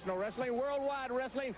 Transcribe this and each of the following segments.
Professional wrestling, worldwide wrestling.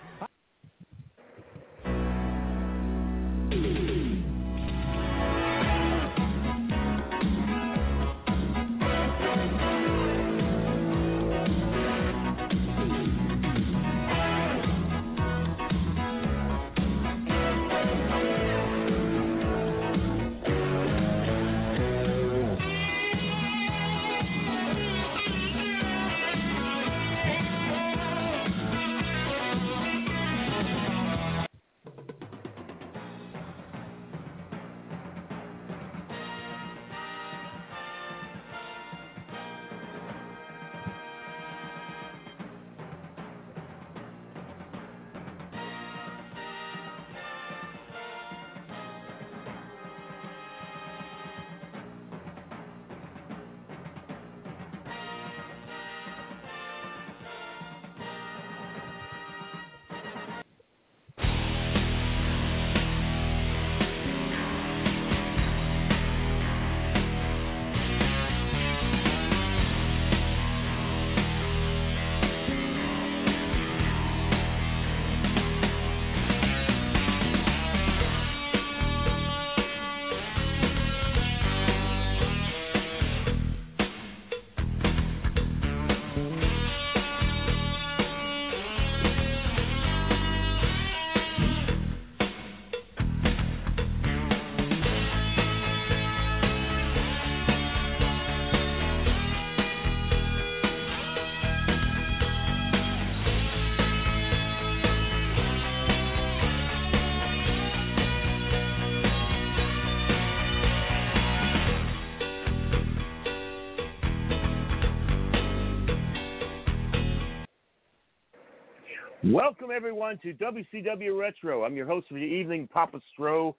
Welcome, everyone, to WCW Retro. I'm your host for the evening, Papa Stro,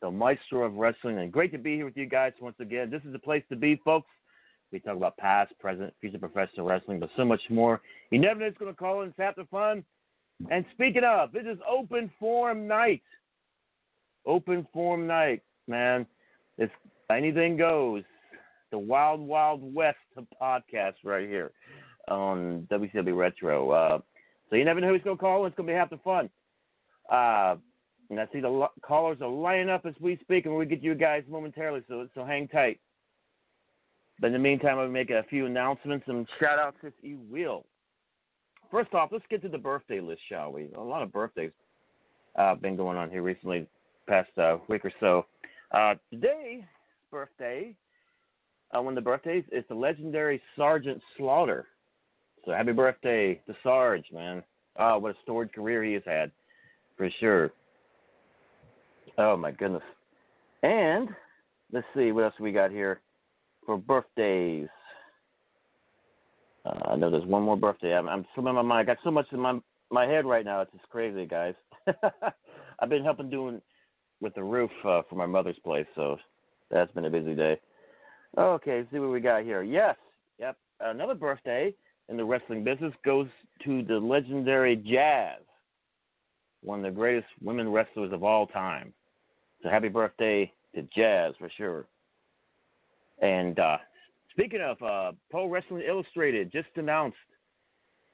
the maestro of wrestling. And great to be here with you guys once again. This is the place to be, folks. We talk about past, present, future professional wrestling, but so much more. You never know who's going to call in. Half the fun. And speaking of, this is open forum night. Open forum night, man. It's anything goes. The Wild Wild West of podcasts right here on WCW Retro. Uh, so you never know who's going to call. It's going to be half the fun. Uh, and I see the lo- callers are lining up as we speak, and we'll get you guys momentarily. So so hang tight. But in the meantime, I'll make a few announcements and shout outs if you will. First off, let's get to the birthday list, shall we? A lot of birthdays uh, been going on here recently, past uh, week or so. Uh, today's birthday, uh, one of the birthdays, is the legendary Sergeant Slaughter. So happy birthday to Sarge, man. Oh, what a storied career he has had, for sure. Oh my goodness. And let's see what else we got here for birthdays. Uh, I know there's one more birthday. I'm, I'm my mind. I got so much in my my head right now. It's just crazy, guys. I've been helping doing with the roof uh, for my mother's place, so that's been a busy day. Okay, see what we got here. Yes, yep, another birthday in the wrestling business goes to the legendary Jazz, one of the greatest women wrestlers of all time. So happy birthday to Jazz for sure. And uh, speaking of uh, Pro Wrestling Illustrated, just announced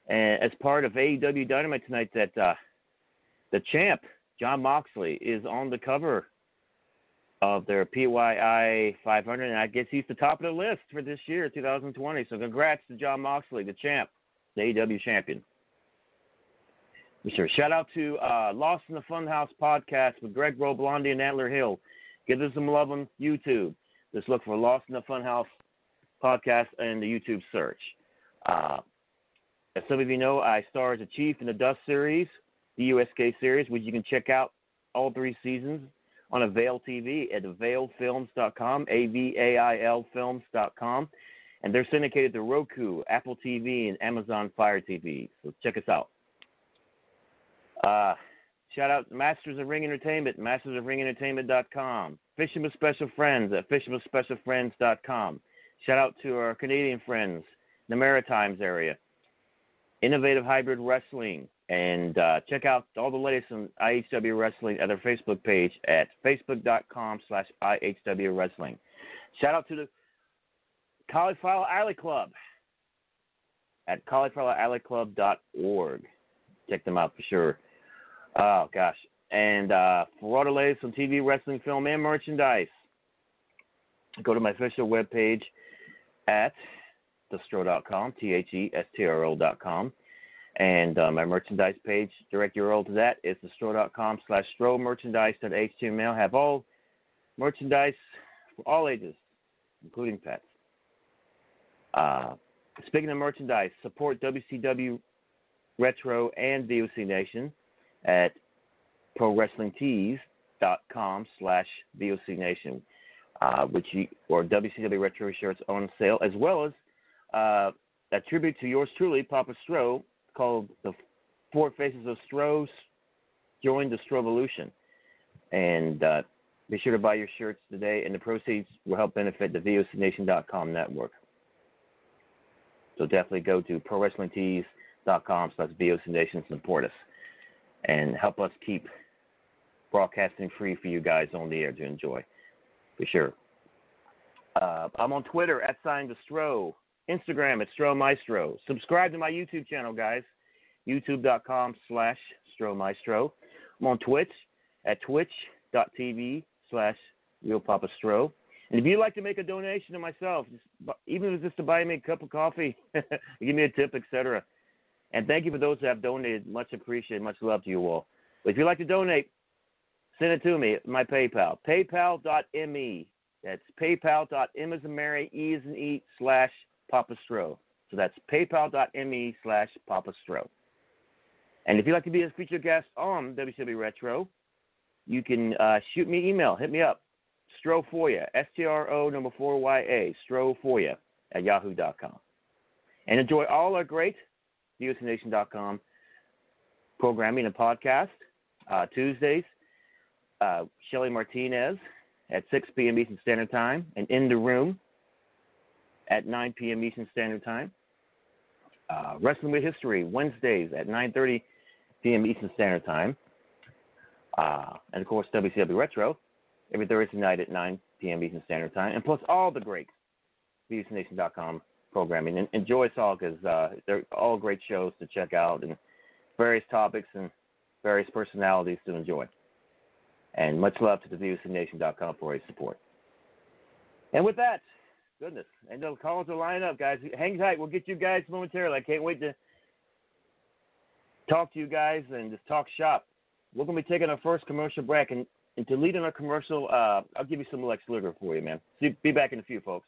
and as part of AEW Dynamite tonight that uh, the champ Jon Moxley is on the cover of their PWI 500, and I guess he's the top of the list for this year, 2020. So congrats to Jon Moxley, the champ, the AEW champion. Sure. Shout out to uh, Lost in the Funhouse podcast with Greg Roblondy and Antler Hill. Give us some love on YouTube. Just look for Lost in the Funhouse podcast in the YouTube search. Uh, as some of you know, I star as a chief in the Dust series, the USK series, which you can check out all three seasons on Avail TV at availfilms.com, A-V-A-I-L films.com. And they're syndicated to Roku, Apple TV, and Amazon Fire TV. So check us out. Uh, shout out to Masters of Ring Entertainment, mastersofringentertainment.com. Fishing with Special Friends at fishingwithspecialfriends.com. Shout out to our Canadian friends, the Maritimes area. Innovative Hybrid Wrestling, and uh, check out all the latest on IHW Wrestling at their Facebook page at facebook.com slash IHW Wrestling. Shout out to the Cauliflower Alley Club at caulifloweralleyclub.org. Check them out for sure. Oh, gosh. And uh, for all the latest on TV, wrestling, film, and merchandise, go to my official webpage at thestro.com, T H E S T R O.com. And uh, my merchandise page, direct URL to that is thestro.com slash stro merchandise.html. Have all merchandise for all ages, including pets. Uh, speaking of merchandise, support WCW Retro and VOC Nation at ProWrestlingTees.com slash VOC Nation, uh, which you, or WCW Retro shirts on sale, as well as uh, a tribute to yours truly, Papa Stro, called The Four Faces of Stro. Join the Strovolution. And uh, be sure to buy your shirts today, and the proceeds will help benefit the VOCNation.com network. So definitely go to ProWrestlingTees.com slash VOCNation and support us. And help us keep broadcasting free for you guys on the air to enjoy. For sure. Uh, I'm on Twitter at sign the Stro. Instagram at Stro Maestro. Subscribe to my YouTube channel, guys. YouTube.com slash Stro Maestro. I'm on Twitch at twitch.tv slash Real Papa Stro. And if you'd like to make a donation to myself, just, even if it's just to buy me a cup of coffee, give me a tip, etc. And thank you for those that have donated. Much appreciated. Much love to you all. But if you'd like to donate, send it to me at my PayPal. PayPal.me. That's PayPal.m as in Mary, E as in E, slash Papa Stro. So that's paypal.me slash Papa Stro. And if you'd like to be a featured guest on WCW Retro, you can uh, shoot me email. Hit me up. Strofoya, S-T-R-O number 4-Y-A, Strofoya at yahoo.com. And enjoy all our great VOCNation.com programming and podcast. Uh, Tuesdays, uh, Shelly Martinez at 6 p.m. Eastern Standard Time and In the Room at 9 p.m. Eastern Standard Time. Uh, Wrestling with History Wednesdays at 9:30 p.m. Eastern Standard Time, uh, and of course WCW Retro every Thursday night at 9 p.m. Eastern Standard Time, and plus all the great VOCNation.com programming. And enjoy us all because uh, they're all great shows to check out and various topics and various personalities to enjoy. And much love to the VOCNation.com for your support. And with that, Goodness. And the calls are lining up, guys. Hang tight. We'll get you guys momentarily. I can't wait to talk to you guys and just talk shop. We're going to be taking our first commercial break. And, and to lead in our commercial, uh, I'll give you some Lex Luger for you, man. See, be back in a few, folks.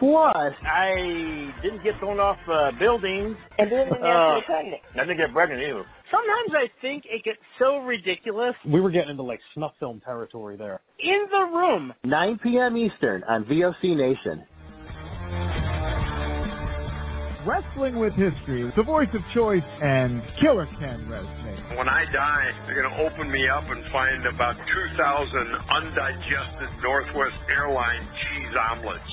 Plus, I didn't get thrown off uh, buildings. And didn't get Uh, pregnant. I didn't get pregnant either. Sometimes I think it gets so ridiculous. We were getting into like snuff film territory there. In the Room. 9 p.m. Eastern on VOC Nation. Wrestling with History, the voice of choice, and Killer Ken Resnick. When I die, they're going to open me up and find about 2,000 undigested Northwest Airline cheese omelets.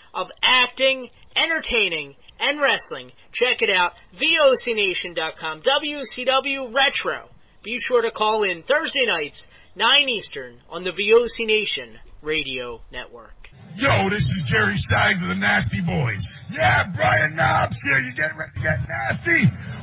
of acting, entertaining, and wrestling. Check it out, VOCNation.com, WCW Retro. Be sure to call in Thursday nights, 9 Eastern, on the VOC Nation Radio Network. Yo, this is Jerry Stein of the Nasty Boys. Yeah, Brian Knobbs here. You getting ready to get nasty?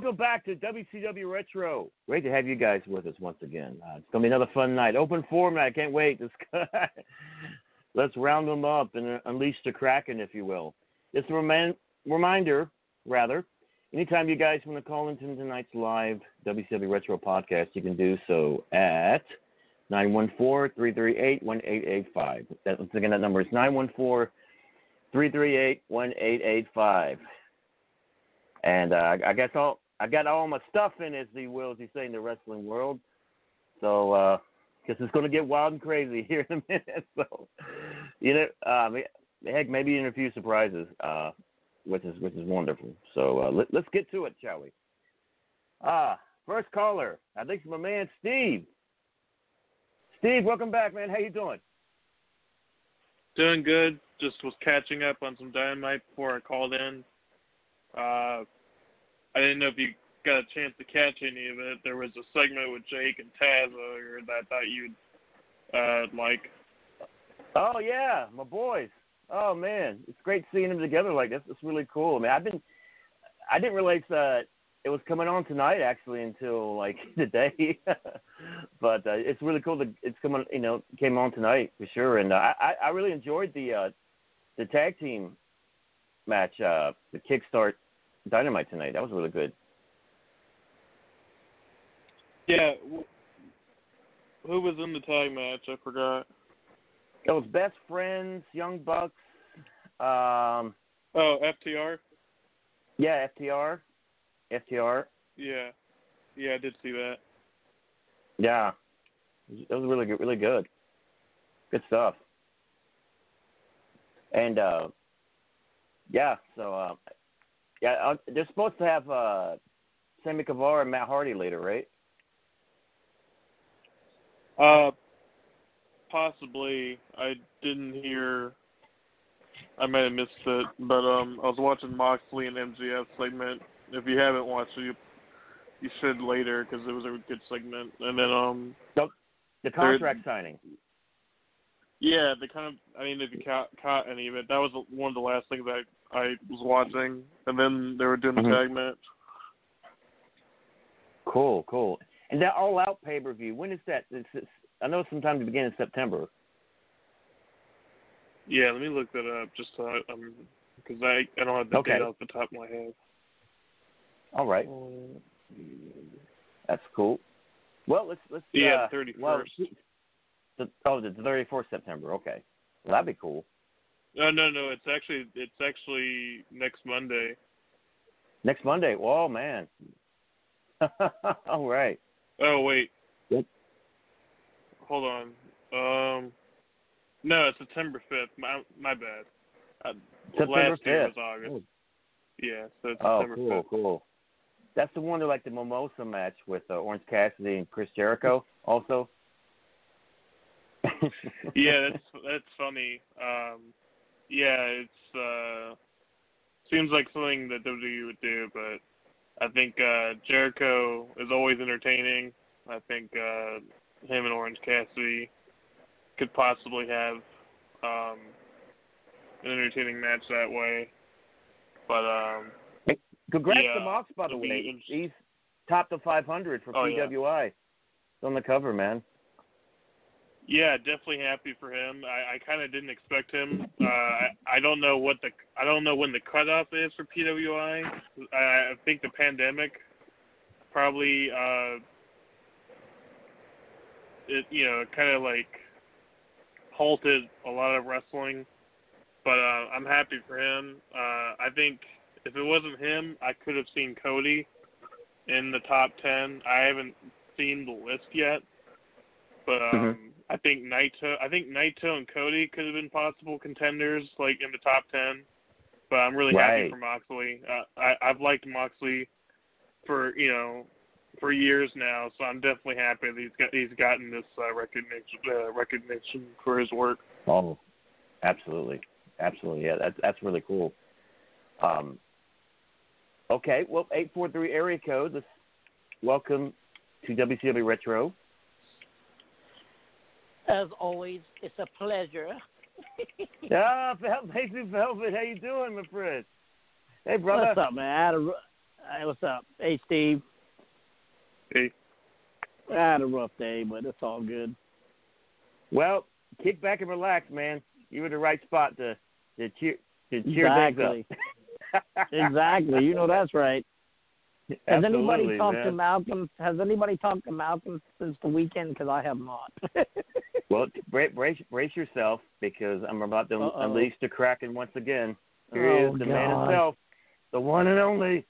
Welcome back to WCW Retro. Great to have you guys with us once again. Uh, it's going to be another fun night. Open forum night. I can't wait. Let's round them up and unleash the Kraken, if you will. Just a remind, reminder, rather, anytime you guys want to call into tonight's live WCW Retro podcast, you can do so at 914-338-1885. Once again, that number is 914-338-1885. And uh, I guess all I got all my stuff in, as the will, as you say, in the wrestling world. So uh, it's going to get wild and crazy here in a minute. So you know, um, heck, maybe even a few surprises, uh, which is which is wonderful. So uh, let, let's get to it, shall we? Ah, first caller. I think it's my man Steve. Steve, welcome back, man. How you doing? Doing good. Just was catching up on some dynamite before I called in. Uh, I didn't know if you got a chance to catch any of it. There was a segment with Jake and Taz earlier that I thought you'd uh, like. Oh yeah, my boys. Oh man, it's great seeing them together like this. It's really cool. I mean, I've been, I didn't realize that it was coming on tonight actually until like today, but uh, it's really cool that it's coming. You know, came on tonight for sure, and uh, I I really enjoyed the uh, the tag team match, uh, the Kickstart Dynamite tonight. That was really good. Yeah. Who was in the tag match? I forgot. It was Best Friends, Young Bucks. Um, oh, FTR. Yeah, FTR. FTR. Yeah. Yeah, I did see that. Yeah, it was really good. Really good. Good stuff. And uh, yeah, so uh, yeah, uh, they're supposed to have uh, Sammy Guevara and Matt Hardy later, right? Uh, possibly. I didn't hear. I might have missed it, but um, I was watching Moxley and MJF segment. If you haven't watched it, you, you should later because it was a good segment. And then um, the, the contract signing. Yeah, the kind of. I mean, if you caught, caught any of it, that was one of the last things I I was watching, and then they were doing the Mhm. tag match. Cool, cool. And that All Out pay per view. When is that? It's, it's, I know it's sometime to begin in September. Yeah, let me look that up just so I, um, because I I don't have the Okay. date off the top of my head. All right, that's cool. Well, let's let's. Yeah, uh, the 31st. Well, the, oh, the thirty fourth September. Okay, well that'd be cool. No, no, no. It's actually it's actually next Monday. Next Monday. Oh man. All right. Oh wait. Yep. Hold on. Um, no, it's September fifth. My my bad. Uh, September last year 5th. was August. Yeah, so it's Oh, September cool, fifth. cool. That's the one that like the Mimosa match with uh, Orange Cassidy and Chris Jericho. Also. yeah, that's that's funny. Um, yeah, it's uh, seems like something that WWE would do, but I think uh, Jericho is always entertaining. I think uh, him and Orange Cassidy could possibly have um, an entertaining match that way. But um, Congrats Yeah, to Mox, by the way. He's top the 500 for Oh, yeah. PWI. It's on the cover, man. Yeah, definitely happy for him. I, I kind of didn't expect him. Uh, I, I don't know what the I don't know when the cutoff is for PWI. I, I think the pandemic probably uh, it you know kind of like halted a lot of wrestling. But uh, I'm happy for him. Uh, I think if it wasn't him, I could have seen Cody in the top ten. I haven't seen the list yet, but um, Mhm. I think Naito, I think Naito and Cody could have been possible contenders, like in the top ten. But I'm really happy for Moxley. Uh, I, I've liked Moxley for you know for years now, so I'm definitely happy that he's got he's gotten this uh, recognition uh, recognition for his work. Oh, absolutely, absolutely. Yeah, that's that's really cool. Um, okay, well, eight four three area code. Let's welcome to WCW Retro. As always, it's a pleasure. Ah, Vel- Baby Velvet, how you doing, my friend? Hey, brother. What's up, man? I had a, hey, what's up? Hey, Steve. Hey. I had a rough day, but it's all good. Well, kick back and relax, man. You were in the right spot to to cheer to cheer Exactly. things up. exactly. You know that's right. Has anybody talked man. to Malcolm? Has anybody talked to Malcolm since the weekend? Because I have not. Well, brace, brace, brace yourself because I'm about to Uh-oh. unleash the Kraken once again. Here he Oh, is, the man himself, the one and only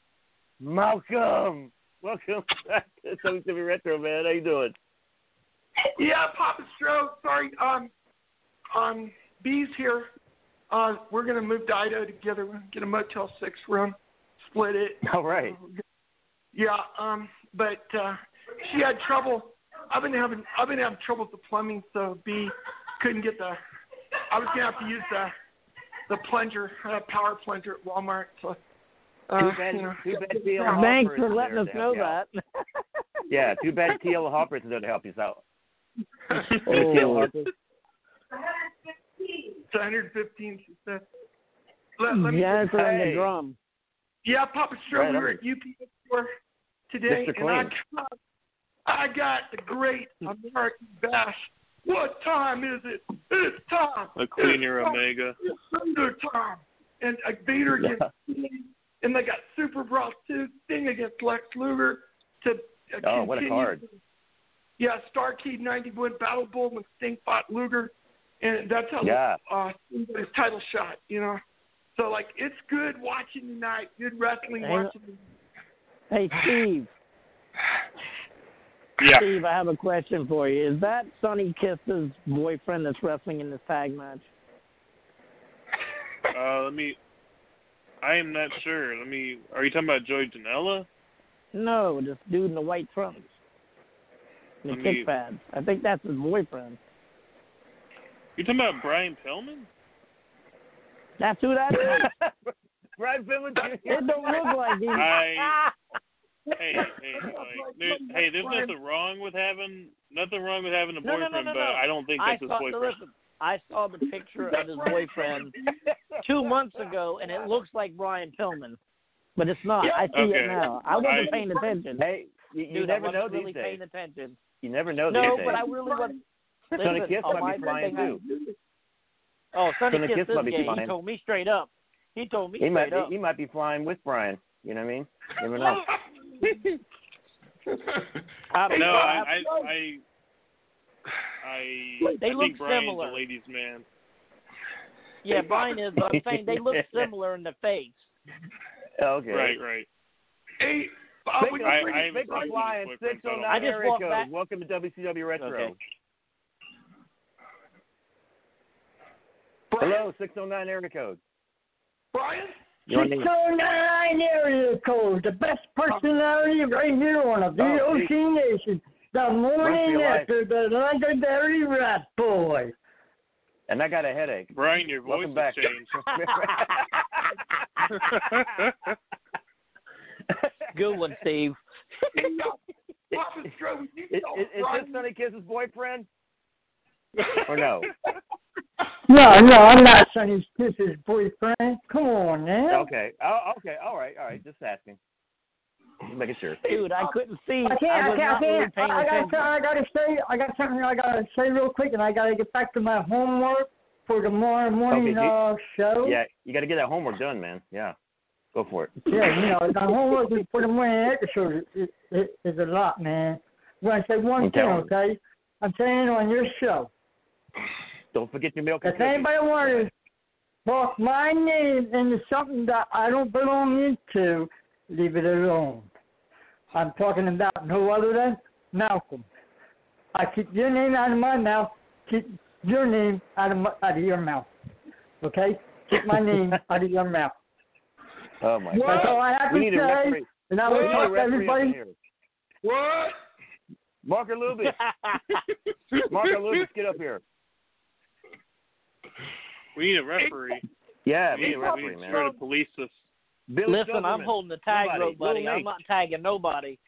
Malcolm. Welcome back to WCW Retro, man. How you doing? Yeah, Papa Stro. Sorry, um, um, B's here. Uh, we're gonna move to Idaho together. We're gonna get a Motel Six room, split it. All right. Yeah, um, but uh, she had trouble. I've been having I've been having trouble with the plumbing, so B couldn't get the. I was gonna have to use the the plunger, uh, power plunger at Walmart. So, uh, Too bad- you know. too bad T.L. Thanks for letting us to know help that. Yeah, too bad T.L. Hopper isn't there to help you out. Oh. T.L. Harper. It's 115. She said. Let, let me Janitor just- and the drum. Yeah, Papa Stro, Right, we were at UPS store today, Mr. and I got, I got the great American Bash What time is it? It's time. A cleaner it's time. Omega. It's Thunder time. And uh, Vader against Sting, and they got Super Brawl 2, Sting against Lex Luger to uh, Oh, what a continue- card. Yeah, Starcade 91 BattleBowl when Sting fought Luger, and that's how Yeah. uh, Sting got his title shot, you know. So, like, it's good watching tonight, good wrestling Hey, watching. Hey, Steve. Yeah. Steve, I have a question for you. Is that Sonny Kiss's boyfriend that's wrestling in this tag match? Uh, let me. I am not sure. Let me. Are you talking about Joey Janela? No, this dude in the white trunks. The Let kick me- pads. I think that's his boyfriend. You talking about Brian Pillman? That's who that is. Brian Pillman It don't look like him. I. Hey, hey, like, there, hey, there's nothing wrong with having nothing wrong with having a No, no, no, no, but no. I don't think I that's his saw, boyfriend. Listen, I saw the picture of his boyfriend two months ago, and it looks like Brian Pillman, but it's not. I see Okay. it now. I wasn't I- paying attention. Hey, you, you Dude, never I know wasn't these really days. paying attention. You never know No, these days. No, but days. I really was. Sonny listen, Kiss on might my be flying too. I- Oh, Sonny, Sonny Kiss, Kiss is might be gay. He told me straight up. He told me He might up. he might be flying with Brian. You know what I mean? Never know. I don't no, know. I, I, I, I, They I look think Brian's similar. a ladies' man. Yeah, Brian is. Uh, but I'm saying they look similar in the face. Okay. Right, right. Hey, Bob, Speaking would of, I- I haven't speaking of seen flying, his boyfriend, so I don't 609 I just area walked code. back- Welcome to WCW Retro. Okay. Hello, 609 area code. Brian? You're 609 area code, the best personality right here on a Oh, Nation. The morning your life. after the legendary Rat Boy. And I got a headache. Brian, your voice Welcome back. changed. Good one, Steve. Papa Stro, would you Is, tell is, is Brian- this Sonny Kiss's boyfriend? Or no? No, no, I'm not saying Sonny Kiss's boyfriend. Come on now. Okay. Oh, okay. All right. All right. Just asking. Just making sure. Dude, I couldn't see. I can't, I was can't, I really can't. paying I, I gotta, attention. I gotta say, I got something I gotta say real quick, and I gotta get back to my homework for tomorrow morning Okay, you- uh, show. Yeah, you got to get that homework done, man. Yeah. Go for it. Yeah, you know, the homework for the morning episode is, is, is a lot, man. When I'm gonna say one I'm thing, okay? I'm saying on your show, Don't forget your milk and if anybody wants to talk my name into something that I don't belong into, leave it alone. I'm talking about no other than Malcolm. I keep your name out of my mouth. Keep your name out of my, out of your mouth. Okay? Keep my name out of your mouth. Oh my That's God. all I have we to need a say. referee. And I we will need a talk to referee up in everybody. here. What? Marker Lubis. Marker Lubis, get up here. We need a referee. Yeah, we we need need a referee, need to man. try to police this. Billy Listen, I'm holding the tag Nobody. rope, buddy. Little I'm Nate. not tagging nobody.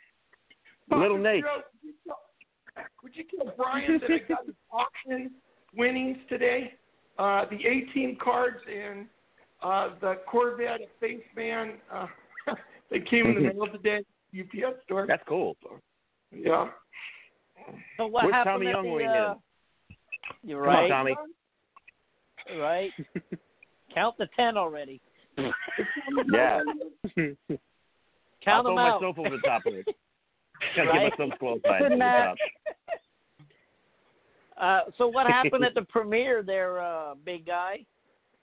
Little Papa Nate. Stro, Would you tell Brian that I got the auction winnings today? Uh, the 18 cards and uh, the Corvette Faceman. Uh, they came in the middle of mail today. UPS store. That's cool. Yeah. So what Where's happened Tommy at Young the, when he uh, needed him? You're Come on, right. Tommy. Right. Count the ten already. Yeah. Count I'll them throw out. myself over the top of it. Gotta Right. give myself clothesline Good over match. Uh, so what happened at the premiere there, uh, big guy?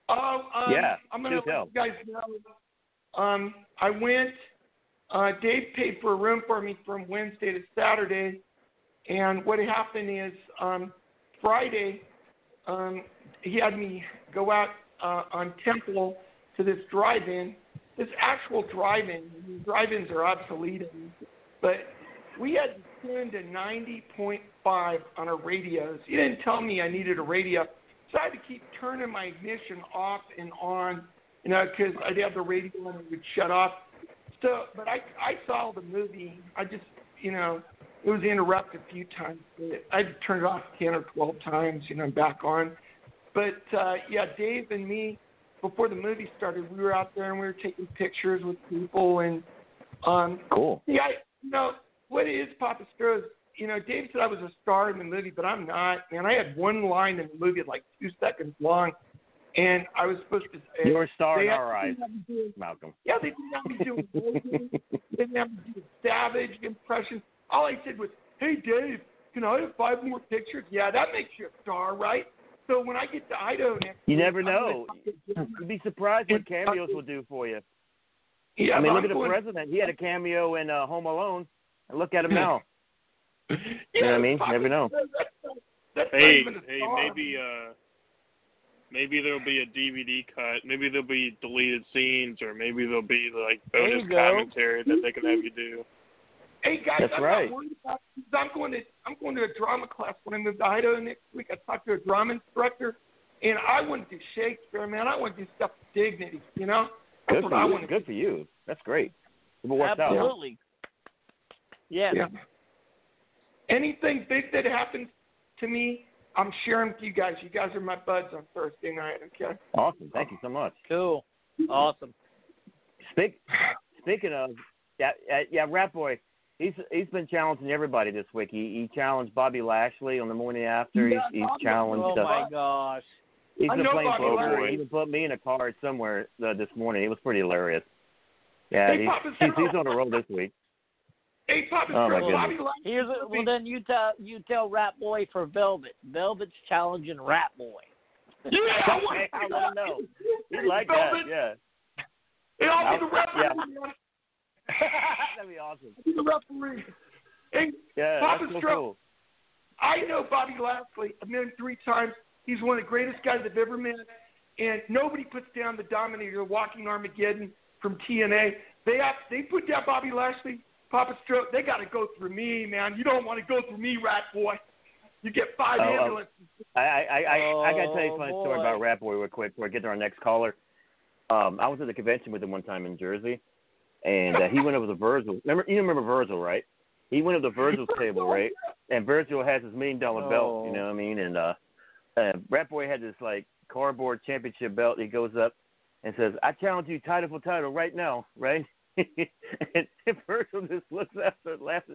Oh, um, Yeah, I'm gonna let tell. you guys know. Um, I went. Uh, Dave paid for a room for me from Wednesday to Saturday, and what happened is um, Friday, um, he had me go out uh, on Temple to this drive-in. This actual drive-in. Drive-ins are obsolete, but we had to tune to 90.5 on our radios. He didn't tell me I needed a radio, so I had to keep turning my ignition off and on, you know, because I'd have the radio and it would shut off. So, but I I saw the movie. I just, you know, it was interrupted a few times. I had to turn it off ten or twelve times, you know, back on. But uh, yeah, Dave and me, before the movie started, we were out there and we were taking pictures with people and um Cool. yeah, you know what is Papa Stro is you know, Dave said I was a star in the movie, but I'm not. Man, I had one line in the movie like two seconds long, and I was supposed to. Say You're a star in our eyes, doing- Malcolm. Yeah, they didn't have me doing voices. they didn't have me doing savage impressions. All I said was, "Hey, Dave, can I have five more pictures?" Yeah, that makes you a star, right? So when I get to Idaho next, You week, never know. talk to Jim. You'd be surprised what cameos will do for you. Yeah, I mean, look I'm at the president. He had a cameo in uh, Home Alone, and look at him now. Yeah, you know what I mean? Papa- Never know. That's, that's not Hey, hey, star. maybe uh, maybe there'll be a DVD cut. Maybe there'll be deleted scenes, or maybe there'll be like bonus commentary that they can have you do. Hey guys, That's I'm right. not worried about because I'm going to I'm going to a drama class when I move to Idaho next week. I talked to a drama instructor, and I want to do Shakespeare, man. I want to do stuff with dignity, you know. That's Good what for I you. want to Good for you. That's great. If it works out. Absolutely. Yes. Yeah. Anything big that happens to me, I'm sharing with you guys. You guys are my buds on Thursday night, okay? Awesome. Thank you so much. Cool. Awesome. Speak, speaking of, yeah, uh, yeah, Rat Boy, he's he's been challenging everybody this week. He he challenged Bobby Lashley on the morning after. Yeah, he's he's challenged. Oh uh, my gosh. He's I been know playing Bobby poker. He even put me in a card somewhere uh, this morning. It was pretty hilarious. Yeah, Hey, he's, he's, he's on a roll this week. Hey, Papa Oh, my Joe, goodness. Bobby Lashley. Here's a, well then you tell you tell Rat Boy for Velvet. Velvet's challenging Rat Boy. Yeah, I want to I want to know. He like that. Velvet. Yeah, Hey, I'll be the Yeah. referee. Man. that'd be awesome. I'll be the referee. Hey, Yeah, Papa that's so Stro, cool. I know Bobby Lashley. I've met him three times. He's one of the greatest guys I've ever met. And nobody puts down the Dominator, Walking Armageddon from TNA. They have, they put down Bobby Lashley, Papa Stroke. They got to go through me, man. You don't want to go through me, Rat Boy. You get five Oh, oh. ambulances. I I I, I got to tell you a Oh, funny story about Rat Boy real quick before I get to our next caller. Um, I was at a convention with him one time in Jersey, and uh, he went over to Virgil. Remember, you remember Virgil, right? He went over to Virgil's table, right? And Virgil has his million dollar belt, you know what I mean? And uh, uh, Rat Boy had this like cardboard championship belt. He goes up and says, "I challenge you title for title right now, right?" and, and Virgil just looks after and laughs.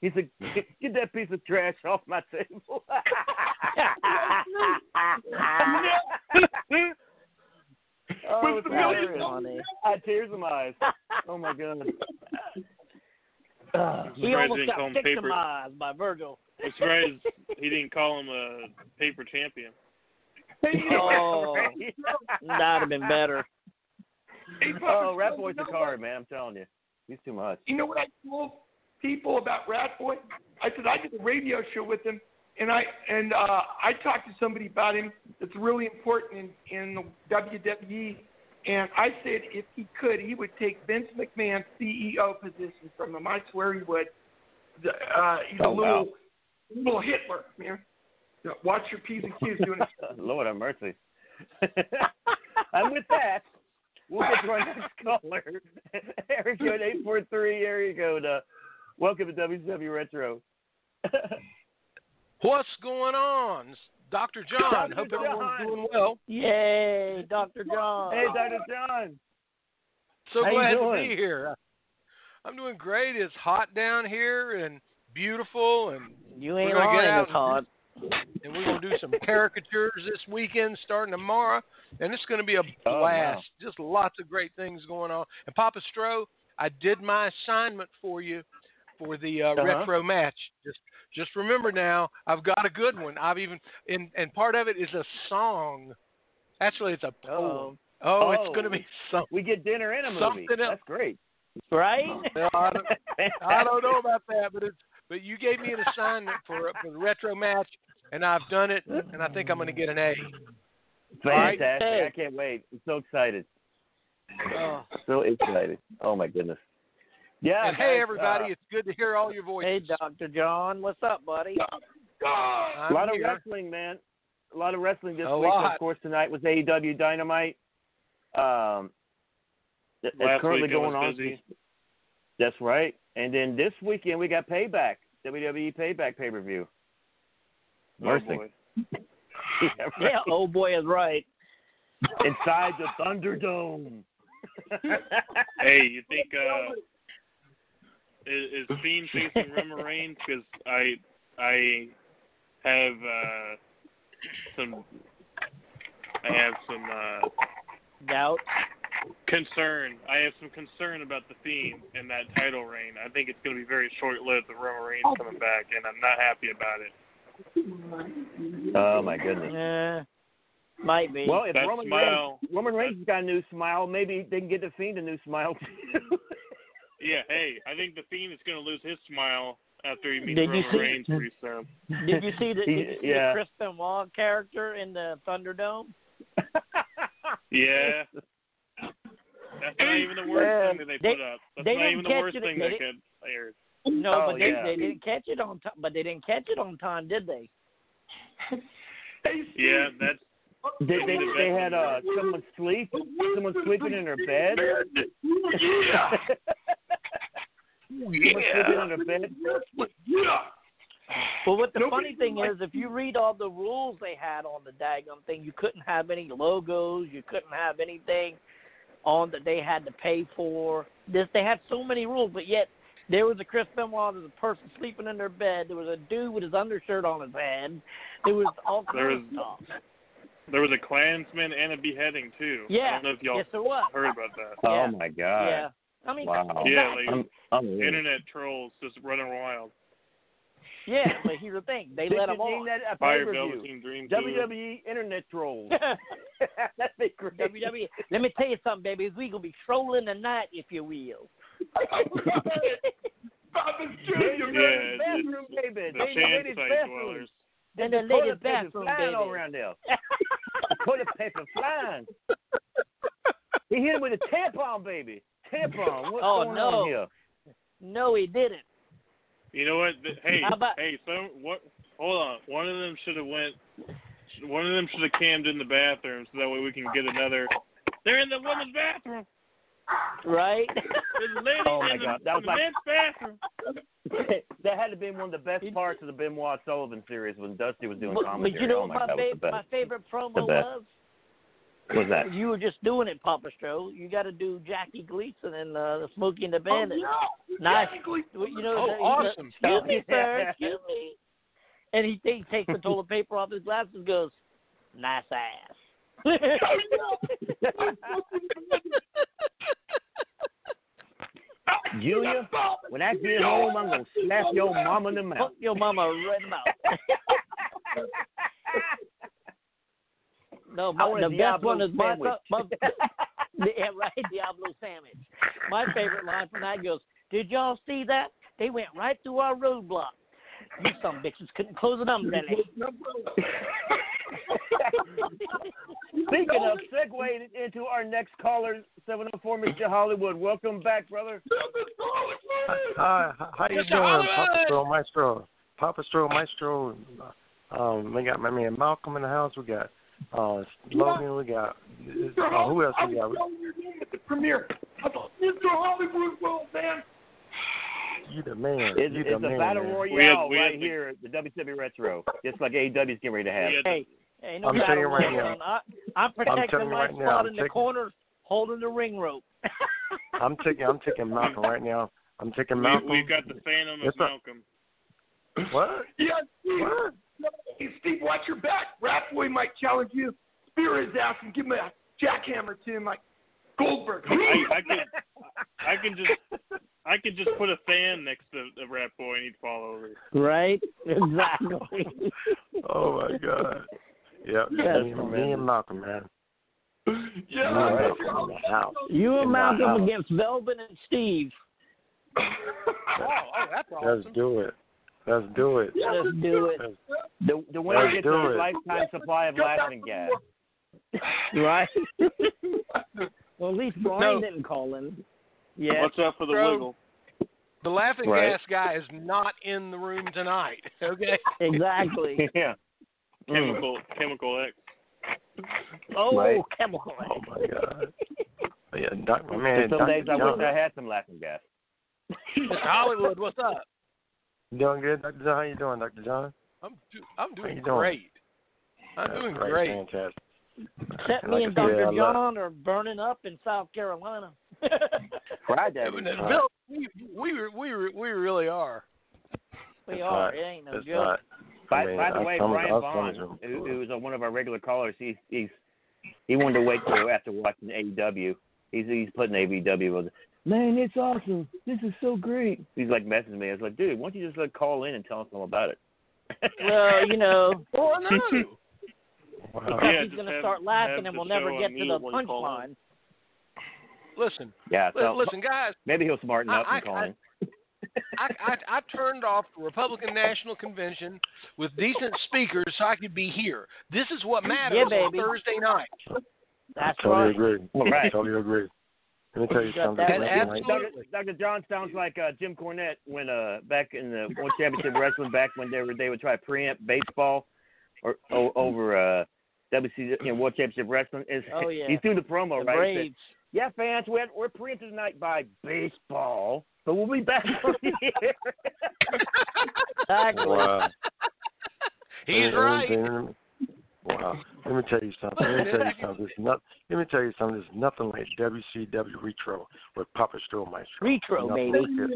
He said, "Get, get that piece of trash off my table." oh, With the million hilarious. Funny. I had tears in my eyes. Oh my god. Uh, He almost got call him paper. victimized by Virgil. I'm surprised he didn't call him a paper champion. Oh, that'd have been better. Oh, Stroke, Rat Boy's you the know card, man. I'm telling you, he's too much. You know what I told people about Rat Boy? I said I did a radio show with him, and I and uh, I talked to somebody about him that's really important in in the WWE. And I said if he could, he would take Vince McMahon's CEO position from him. I swear he would. The, uh, he's a Oh, little wow. little Hitler, man. Watch your P's and Q's doing it. Lord have mercy. and with that, we'll get to our next caller. Area code 843, area code. Uh, welcome to WCW Retro. What's going on? Dr. John. Dr. Hope John. everyone's doing well. Yay, Dr. John. Hey, Dr. John. So How glad to doing? be here. I'm doing great. It's hot down here and beautiful, and You we're ain't gonna get out it's hot. and we're gonna do some caricatures this weekend, starting tomorrow, and it's gonna be a Oh, blast. Just lots of great things going on. And Papa Stro, I did my assignment for you for the uh, Uh-huh. retro match. Just just remember now, I've got a good one. I've even and and part of it is a song. Actually, it's a poem. Oh, it's Oh. going to be something. We get dinner and a movie. Something else. That's great. Right? Well, I, don't, I don't know about that, but it's but you gave me an assignment for for the retro match, and I've done it, and I think I'm going to get an A. Right. Fantastic. Hey. I can't wait. I'm so excited. Oh. So excited. Oh, my goodness. Yeah. and hey, everybody, uh, it's good to hear all your voices. Hey. Dr. John. What's up, buddy? a I'm lot of wrestling, man. A lot of wrestling this A week. lot. Of course, tonight was AEW Dynamite. Um, th- Last it's currently week it going on. busy. That's right. And then this weekend we got Payback, WWE Payback pay per view. Oh, Mercy. boy. yeah, right. Yeah, oh boy is right. Inside the Thunderdome. Hey, you think uh is, is Fiend facing Roman Reigns? Because I I have uh, some I have some uh, doubt concern. I have some concern about the Fiend and that title reign. I think it's going to be very short lived. The Roman Reigns coming back, and I'm not happy about it. Oh my goodness. Yeah, might be. Well, if That Roman smile- Reigns, Roman Reigns has got a new smile, maybe they can get the Fiend a new smile too. Yeah, hey, I think the Fiend is going to lose his smile after he meets Did you Roman see- Reigns pretty soon. Did you see the, did you see Yeah. the Chris Benoit character in the Thunderdome? Yeah. That's not even the worst Yeah. thing that they, They- put up. That's they not didn't even the worst it- thing they that didn't- could aired. No, Oh, but they yeah. they didn't catch it on time. But they didn't catch it on time, did they? Yeah, that's They, they, they had uh, someone sleep, someone sleeping in their bed. Yeah. Someone sleeping in their bed. Well, what the Nobody funny thing likes- is, if you read all the rules they had on the daggum thing, you couldn't have any logos, you couldn't have anything on that they had to pay for. This they had so many rules, but yet there was a Chris Benoit, there was a person sleeping in their bed, there was a dude with his undershirt on his head, there was all kinds of stuff. There was a Klansman and a beheading too. I Yeah, don't know if y'all yes, there was. heard about that. Oh Yeah. my god. Yeah, I mean, Wow. Yeah, like Un- unreal. internet trolls just running wild. yeah, but here's the thing, they They let should them name on. that a Fire pay-per-view. Velveteen Dream too. WWE Internet Trolls. That'd be great. WWE. Let me tell you something, baby. We gonna be trolling tonight, if you will. Papa's Ladies Junior, and Yeah, bathroom, baby. The Ladies- Chan ladies' site bathroom. dwellers. And the lady ladies' paper bathroom, flying all baby. around there. toilet paper flying. He hit him with a tampon, baby. Tampon. What's Oh, going no. on here? No, he didn't. You know what? Hey, How about- hey, some what? Hold on. One of them should have went. One of them should have cammed in the bathroom so that way we can get another. They're in the women's bathroom. Right? There's a lady Oh, my in the, God. That was in the like- men's bathroom. that had to be one of the best parts of the Benoit Sullivan series when Dusty was doing But, commentary. but you know oh my my, God, was the best. my favorite promo was? best. was? That? You were just doing it, Papa Stro. You got to do Jackie Gleason and uh, the Smokey and the Bandit. Oh, Nice. Jackie Gleason. Well, You know, Oh, the, awesome. Excuse me, Yeah. sir. Excuse me. And he, he takes the toilet paper off his glasses and goes, nice ass. Junior, when I get home, I'm gonna slap your mama in the mouth. Fuck your mama right in the mouth. no, I my, want a the best one is my, sandwich. my yeah, right, Diablo sandwich. My favorite line from that goes, "Did y'all see that? They went right through our roadblock. You some bitches couldn't close it on belly." Speaking of, segue into our next caller, 704, Mr. Hollywood. Welcome back, brother. Hi, h- how you Mr. doing, Papa Hollywood? Stro Maestro? Papa Stro Maestro. Um, we got my man Malcolm in the house. We got uh, Logan. We got uh, who else we got? At the premiere. I thought, Mr. Hollywood, well, man. You the man. It's, you the it's a man. battle man. royale We had- we had right the- here at the WWE Retro, just like AEW's getting ready to have. We had Hey, hey, no I'm battle telling you right now. I, I'm protecting telling you my right now, spot I'm in the corner, holding the ring rope. I'm taking. I'm taking Malcolm right now. I'm taking Malcolm. we've got the Phantom of Yes, sir. Malcolm. What? Yeah, Steve. What? Hey, Steve, watch your back. Ratboy might challenge you. Spear his ass and give him a jackhammer to him like Goldberg. I, I can I can just I could just put a fan next to the Rat Boy and he'd fall over. Right? Exactly. Oh my God. Yep. That's me, me and Malcolm, man. Yeah, and right. Malcolm in the house. You and Malcolm house. against Velvet and Steve. Oh, oh, that's awesome. Let's do it. Let's do it. Let's do it. Let's- The, the winner Let's gets a it. lifetime supply of laughing gas. Right? well, at least Brian No. didn't call in. Yeah. What's up for the Bro. wiggle? The laughing Right. gas guy is not in the room tonight. Okay. Exactly. yeah. Mm. Chemical Chemical X. Oh, Right. chemical. X. Oh my God. Yeah, doc, my man. some Dr. days I John. wish I had some laughing gas. Hollywood, what's up? Doing good, Dr. John? How you doing, Dr. John? I'm do- I'm doing you doing? great. I'm That's doing great. great. Fantastic. Except And me like and I said, Dr. I love- John are burning up in South Carolina. Friday. And then Bill we we we we really are. We It's are. not. It ain't no It's joke. not. By, I mean, by the way, Brian I was Bond, who, who was uh, one of our regular callers, he's he's he wanted to wait till after watching AEW. He's he's putting AEW with, man, it's awesome. This is so great. He's like messaging me. I was like, dude, why don't you just like call in and tell us all about it? Well, you know, Oh no. because Yeah, he's just going to have- start laughing and we'll never get to the mute when punchline. Listen, yeah. So listen, guys. maybe he'll smarten up I- and call I- in. I, I I turned off the Republican National Convention with decent speakers so I could be here. This is what matters Yeah, on. Thursday night. That's totally right. agree. All right. Totally agree. Let me tell you something. that right. Dr. Dr. John sounds like uh, Jim Cornette when uh back in the World Championship Wrestling back when they were they would try to preempt baseball or o- over uh WC you know, World Championship Wrestling. Is Oh, yeah. he's doing the promo The right? Said, yeah, fans, we're we're preempted tonight by baseball, but we'll be back for the year. Exactly. Wow. He's And- right. and- and- Wow. Let me tell you something. Let me tell you something. There's not, let me tell you something. There's nothing like WCW Retro with Papa Strohmeister. Retro, Nothing baby. like.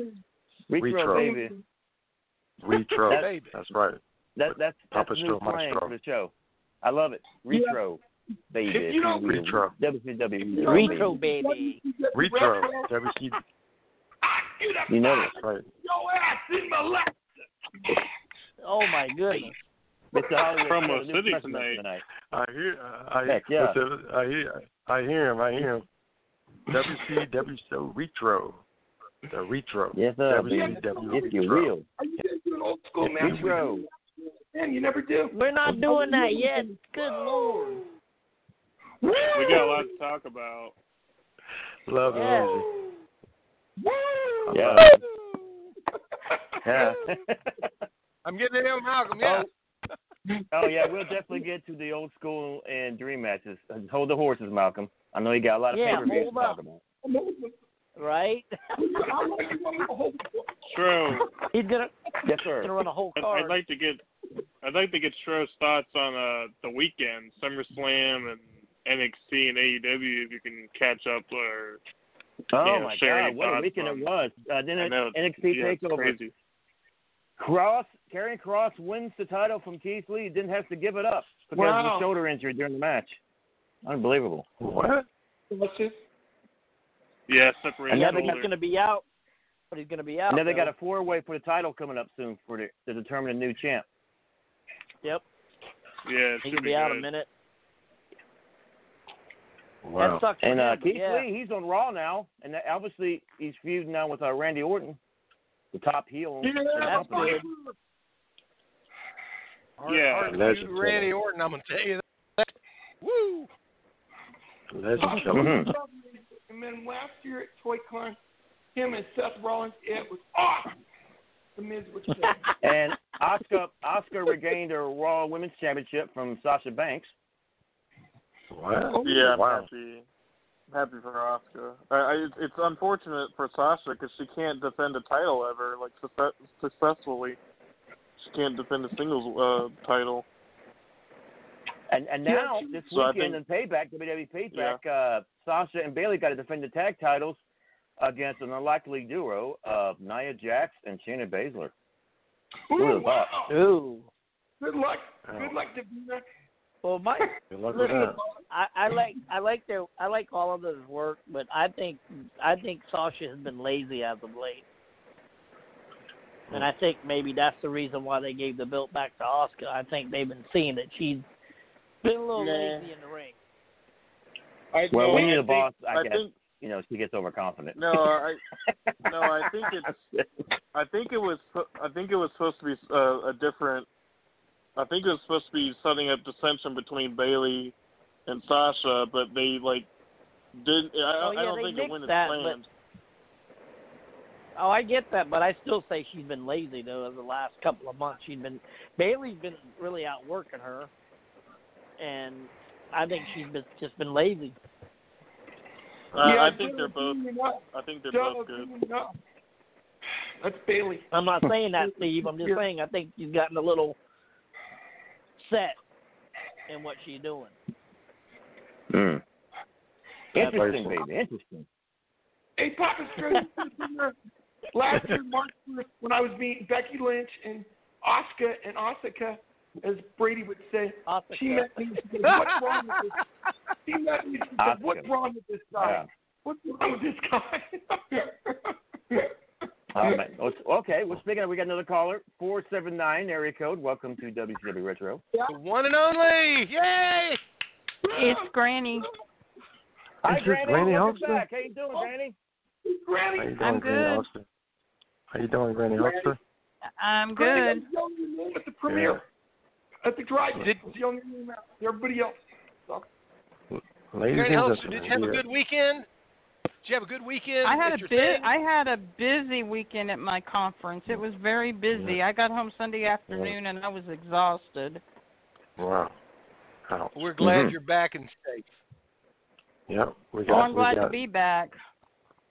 Retro, Retro. baby. Retro. Baby. That's right. That that's that's Papa new Stro, Maestro. for the show. I love it. Retro, baby. If you don't- Retro. WCW. Retro, baby. Retro. WC. You know this. That's right. Your ass in my lap. Oh, my goodness. Mr. Hollywood Promo Show, City president tonight. I hear. I Heck, yeah. I hear. I hear him. I hear him. WCW so retro. The retro. Yes, sir. WCW If you retro. will. Are you guys doing old school match? Retro. Man, you never do. We're not doing that yet. Good lord. We got a lot to talk about. Love the Yeah. music. I Yeah. Yeah. I'm getting it, Malcolm. Yeah. oh yeah, we'll definitely get to the old school and dream matches. Hold the horses, Malcolm. I know you got a lot of Yeah, pay per views to hold talk about. Right? True. He's gonna Yes, sir. gonna run a whole I'd, card. I'd like to get I'd like to get Stro's thoughts on uh the weekend, SummerSlam and NXT and AEW if you can catch up or Oh Yeah, my share God, what a weekend on- it was! Uh, then it- know NXT yeah, Takeover. crazy. Kross, Karrion Kross wins the title from Keith Lee. Didn't have to give it up because of Wow. the shoulder injury during the match. Unbelievable. What? Let's Yeah, separated And yeah, now they he's gonna be out. But he's gonna be out. And then they got a four way for the title coming up soon for the, to determine a new champ. Yep. Yeah, it He should be be out a minute. Wow. That sucks And uh, him, but Keith yeah. Lee, he's on Raw now, and that- obviously he's feuding now with uh, Randy Orton, the top heel. in the That's company. good. Yeah. hard to Legend. Randy Orton, I'm gonna tell you that. Woo! Legend killer. Mhm. and then last year at ToyCon, him and Seth Rollins, it was awesome. The Miz was good. And Asuka Asuka regained her Raw Women's Championship from Sasha Banks. What? Yeah, I'm Wow. happy. Happy for Asuka. I, I, it's- it's unfortunate for Sasha because she can't defend a title ever, like success, successfully. She can't defend a singles uh, title. And and now this So weekend think- in Payback, WWE Payback, uh, Sasha and Bayley got to defend the tag titles against an unlikely duo of Nia Jax and Shayna Baszler. Who would Ooh, wow. Ooh. Good luck. Oh. Good luck, to Davina. Well, my Good luck with listen, that. I, I like I like their I like all of their work, but I think I think Sasha has been lazy as of late, and I think maybe that's the reason why they gave the belt back to Asuka. I think they've been seeing that she's been a little Nah. lazy in the ring. I, Well, no, when I you're the think- boss, I, I guess think you know she gets overconfident. no, I no, I think it's I think it was I think it was supposed to be uh, a different. I think it was supposed to be setting up dissension between Bayley and Sasha, but they like didn't. I, Oh, I yeah, don't they think it nixed went as that, but- planned. Oh, I get that, but I still say she's been lazy though. The last couple of months, she's been Bayley's been really outworking her, and I think she's been, just been lazy. Uh, yeah, I think they're both. I think they're Joe, both good. That's Bayley. I'm not saying that, Steve. I'm just Yeah. saying I think she's gotten a little set in what she's doing. Mm. Interesting, basically. baby. Interesting. Hey, Papa String, last year March first when I was meeting Becky Lynch and Oscar and Asuka, as Brady would say, she met me. She said, "What's wrong with this?" She met me. She said, "What's wrong with this guy? Yeah. What's wrong with this guy?" All right. Oh, Okay, well, speaking of, we got another caller, 479 area code. Welcome to WCW Retro. The one and only. Yay! It's Granny. Hi, Is Granny. Granny Welcome Hulkster? back. Oh. How you doing, Granny? Granny. How you doing, I'm Granny good. Hulkster? How you doing, Granny Hulkster? I'm good. I was yelling your name at the premiere. At the drive-in. Did- I was yelling your name out. Everybody else. So, Ladies Granny and Hulkster, gentlemen, did you have a good weekend? Did you have a good weekend? I had a at your bit. thing? I had a busy weekend at my conference. It was very busy. I got home Sunday afternoon and I was exhausted. Wow. Ouch. We're glad Mhm. you're back and safe. Yep. We got, Well, I'm glad got to be back.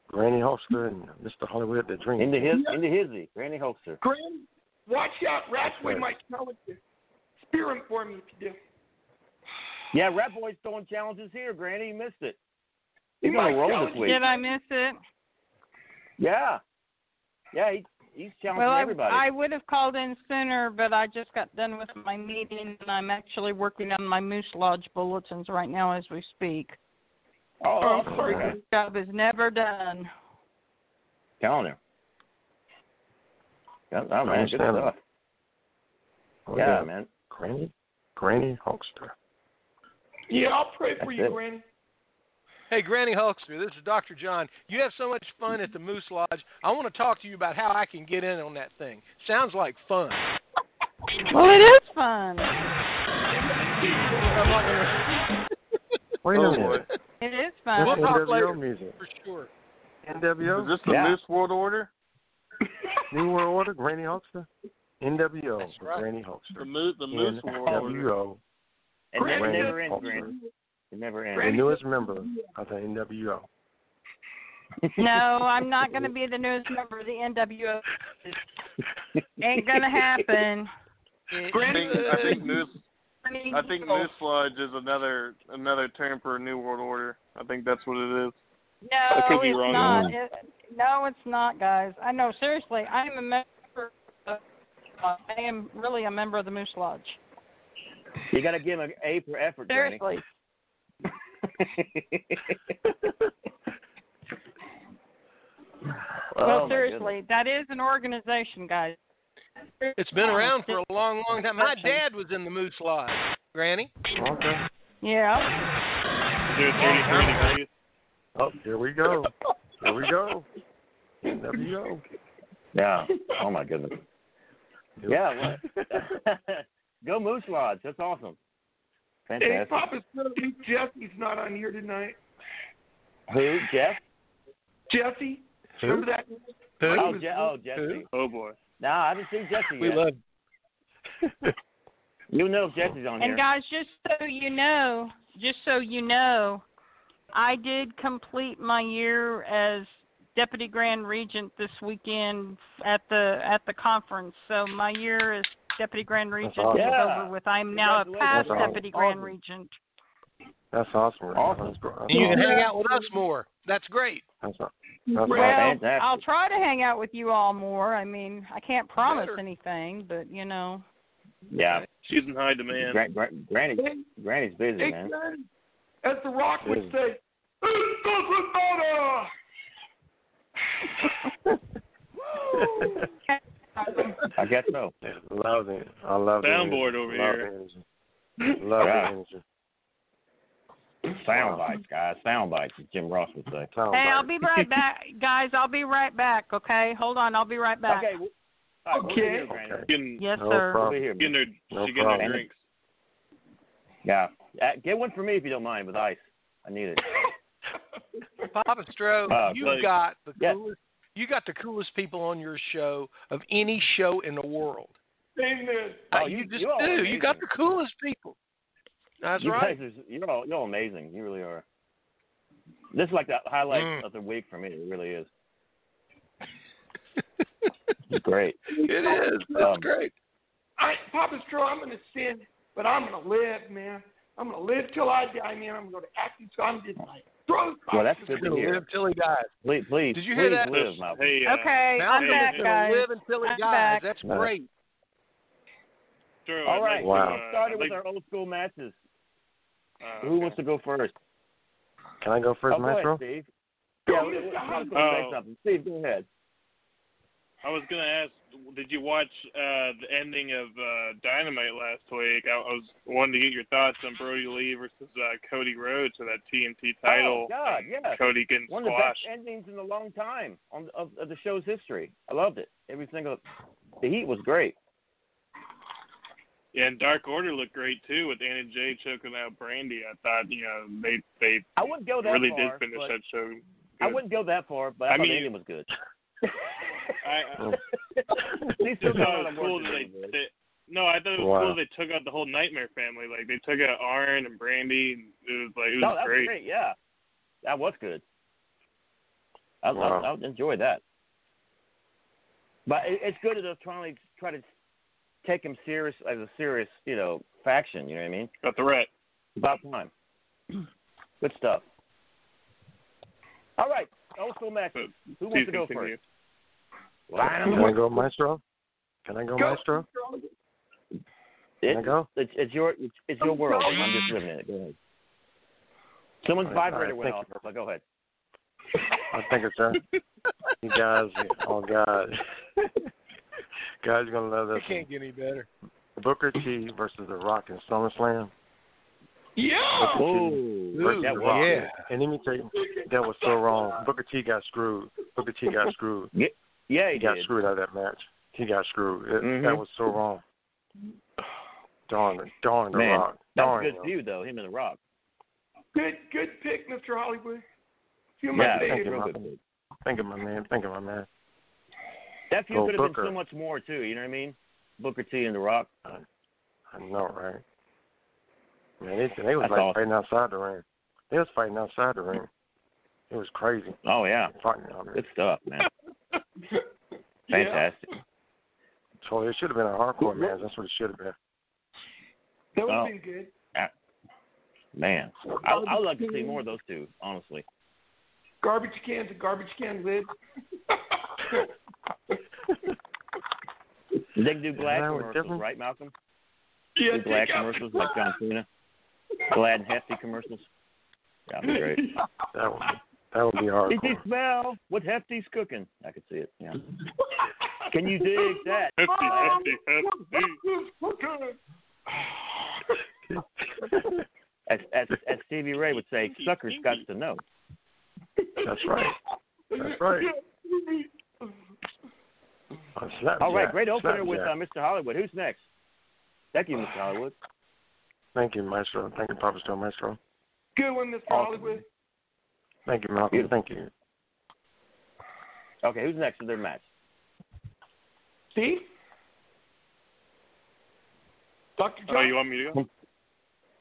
Granny Holster and Mr. Hollywood the Dream. Into his, into hizzy, Granny Holster. Granny, watch out. Ratboy right. might challenge you. Spear him for me if you do. Yeah, Rat Boy's throwing challenges here, Granny. You missed it. He He's on a roll challenge this week. Did I miss it? Yeah. Yeah, he, he's challenging Well, I, everybody. I would have called in sooner, but I just got done with my meeting and I'm actually working on my Moose Lodge bulletins right now as we speak. oh, Oh, sorry. okay. Job is never done. Telling her. Yeah, oh, man, good stuff. Oh, yeah, man. Granny, Granny Hulkster. Yeah, I'll pray for you, it. Granny. Hey, Granny Hulkster, this is Dr. John. You have so much fun at the Moose Lodge. I want to talk to you about how I can get in on that thing. Sounds like fun. Well, it is fun. Wait Oh, a minute. It is fun. We'll talk later. Music. For sure. NWO? Is this the Yeah. Moose World Order? New World Order, Granny Hulkster? NWO for right. Granny Hulkster. The Moose, the Moose World Order. NWO, It never, Granny never ends, Granny. It never ends. The newest member of the NWO. No, I'm not going to be the newest member of the NWO. Ain't going to happen. I think, I think Moose. I think Moose Lodge is another another term for a New World Order. I think that's what it is. I No, could be it's wrong. not. It, no, it's not, guys. I know. Seriously, I am a member. Of, uh, I am really a member of the Moose Lodge. You got to give him an A for effort, Granny. Seriously. Oh, well, oh, my seriously, that is an organization, guys. It's been around for a long, long time. My dad was in the Moose Lodge. Granny? Okay. Yeah. Dude, 30 degrees. Oh, here we go. Here we go. NWO. Yeah. Oh my goodness. Yeah. What? Go Moose Lodge. That's awesome. Hey, Papa, Luke Jesse's not on here tonight. Who? Jeff? Jesse, Who? remember that? Who? Oh, Je- oh, Jesse. Oh boy. No, I haven't seen Jesse We yet. love You'll know if Jesse's on And here. And, guys, just so you know, just so you know, I did complete my year as deputy grand regent this weekend at the at the conference. So my year as deputy grand regent awesome. is Yeah. over with. I'm now a past awesome. deputy grand Awesome. regent. That's awesome. Awesome. That's, gr- that's You can hang out with us more. That's great. That's, aw- that's Well, fantastic. I'll try to hang out with you all more. I mean, I can't promise Better. anything, but you know. Yeah. She's in high demand. Gra- gra- Granny, Granny's busy, Hey, man. Granny, as The Rock would Busy. say, "It doesn't matter." I guess so. love it. I love the Soundboard over love here. Energy. Love Yeah. the energy. Sound bites, guys. Sound bites, as Jim Ross would say. Sound Hey, I'll be right back, guys. I'll be right back. Okay, hold on. I'll be right back. Okay. well- all right, we'll be Okay. here, Granny. Okay. Getting, Yes, No sir. We'll problem. here. getting their, No she getting their drinks. Yeah. Uh, get one for me if you don't mind with ice. I need it. Papa Stro, Uh, you like- got the Yeah. coolest. You got the coolest people on your show of any show in the world. Amen. Uh, Oh, you, you- just do. are You got the coolest people. That's you right. guys are you're all you're all amazing. You really are. This is like the highlight Mm. of the week for me. It really is. It's great. It is. That's Um, great. I, Papa Stro, I'm going to sin, but I'm going to live, man. I'm gonna live till I die, man. I'm gonna act so I'm just throw. Well, that's He's good to gonna hear. live till he dies. Please, please, Did you please hear that? live, Malcolm. Hey, uh, Okay, I'm Malcolm back, gonna guys. live until he I'm dies. back. That's Right. great. Drew, All I'd like Wow. to, let's uh, start I'd with like- our old school matches. uh, Who wants to go first? Can I go first, oh, go ahead, Steve. Go, Yeah, Mr. we- we- Hollywood. we- say Oh. something. Steve, go ahead. I was gonna ask, did you watch uh, the ending of uh, Dynamite last week? I, I was wanting to get your thoughts on Brodie Lee versus uh, Cody Rhodes for that TNT title. Oh God, yeah. Cody getting One of the best endings in a long time on of, of the show's history. I loved it. Every single. The heat was great. Yeah, and Dark Order looked great too with Anna Jay choking out Brandi. I thought you know they they I wouldn't go that really far. did finish that show. I wouldn't go that far, but I, I thought mean- the ending was good. I, These I oh. two thought got it was cool that they, they no, I thought it was Wow. cool they took out the whole Nightmare family. Like they took out Arn and Brandi, and it was like it was No, that great. was great. Yeah, that was good. I, Wow. I, I enjoyed that. But it, it's good that they're trying to try to take him serious as a serious, you know, faction. You know what I mean? A threat. About time. Good stuff. All right, old school matches. Who wants to go continue. first? Line 'em Can I go, Maestro? Can I go, Go. Maestro? Can I It's, go? it's, it's your it's, it's your world. I'm just living in it. Go ahead. Someone's All right, vibrator all went off. thank But go ahead. I think it's uh, you guys. Oh God, guys, you're gonna love It this. can't get any better. Booker T versus The Rock in SummerSlam. Yeah. Oh, Versus that was yeah. And let me tell you, that was so wrong. Booker T got screwed. Booker T got screwed. Yeah, yeah, He he got did. screwed out of that match. He got screwed. It, Mhm. That was so wrong. Darn it. Darn The Man, Rock. that was a good him. feud though. Him and the Rock. Good, good pick, Mr. Hollywood. Few Yeah, thank you, a real Malcolm. good. Think of my man. Think of my man. That feud Go could have been so much more too. You know what I mean? Booker T and the Rock. I know, right? Man, they, they was That's like awesome. fighting outside the ring. They was fighting outside the ring. It was crazy. Oh yeah, Fighting out there. good stuff, man. Fantastic. So it should have been a hardcore match. That's what it should have been. That would have Oh. been good. Man, I I would like to see more of those two. Honestly. Garbage cans and garbage can lid. They can do Glad that was commercials, different. right, Malcolm? Yeah, do Glad commercials like John Cena. Glad and hefty commercials. That'd be great. That would that would be Did you hardcore. smell what Hefty's cooking? I could see it. Yeah. Can you dig that? Hefty, hefty, hefty. As, as as Stevie Ray would say, suckers got to know. That's right. That's right. On All right, great opener with uh, Mr. Hollywood. Who's next? Thank you, Mr. Hollywood. Thank you, Maestro. Thank you, Papa Star Maestro. Good one, Mr. Awesome. Hollywood. Thank you, Malcolm. Thank you. Okay, who's next for their match? Steve? Dr. John? Oh, you want me to go?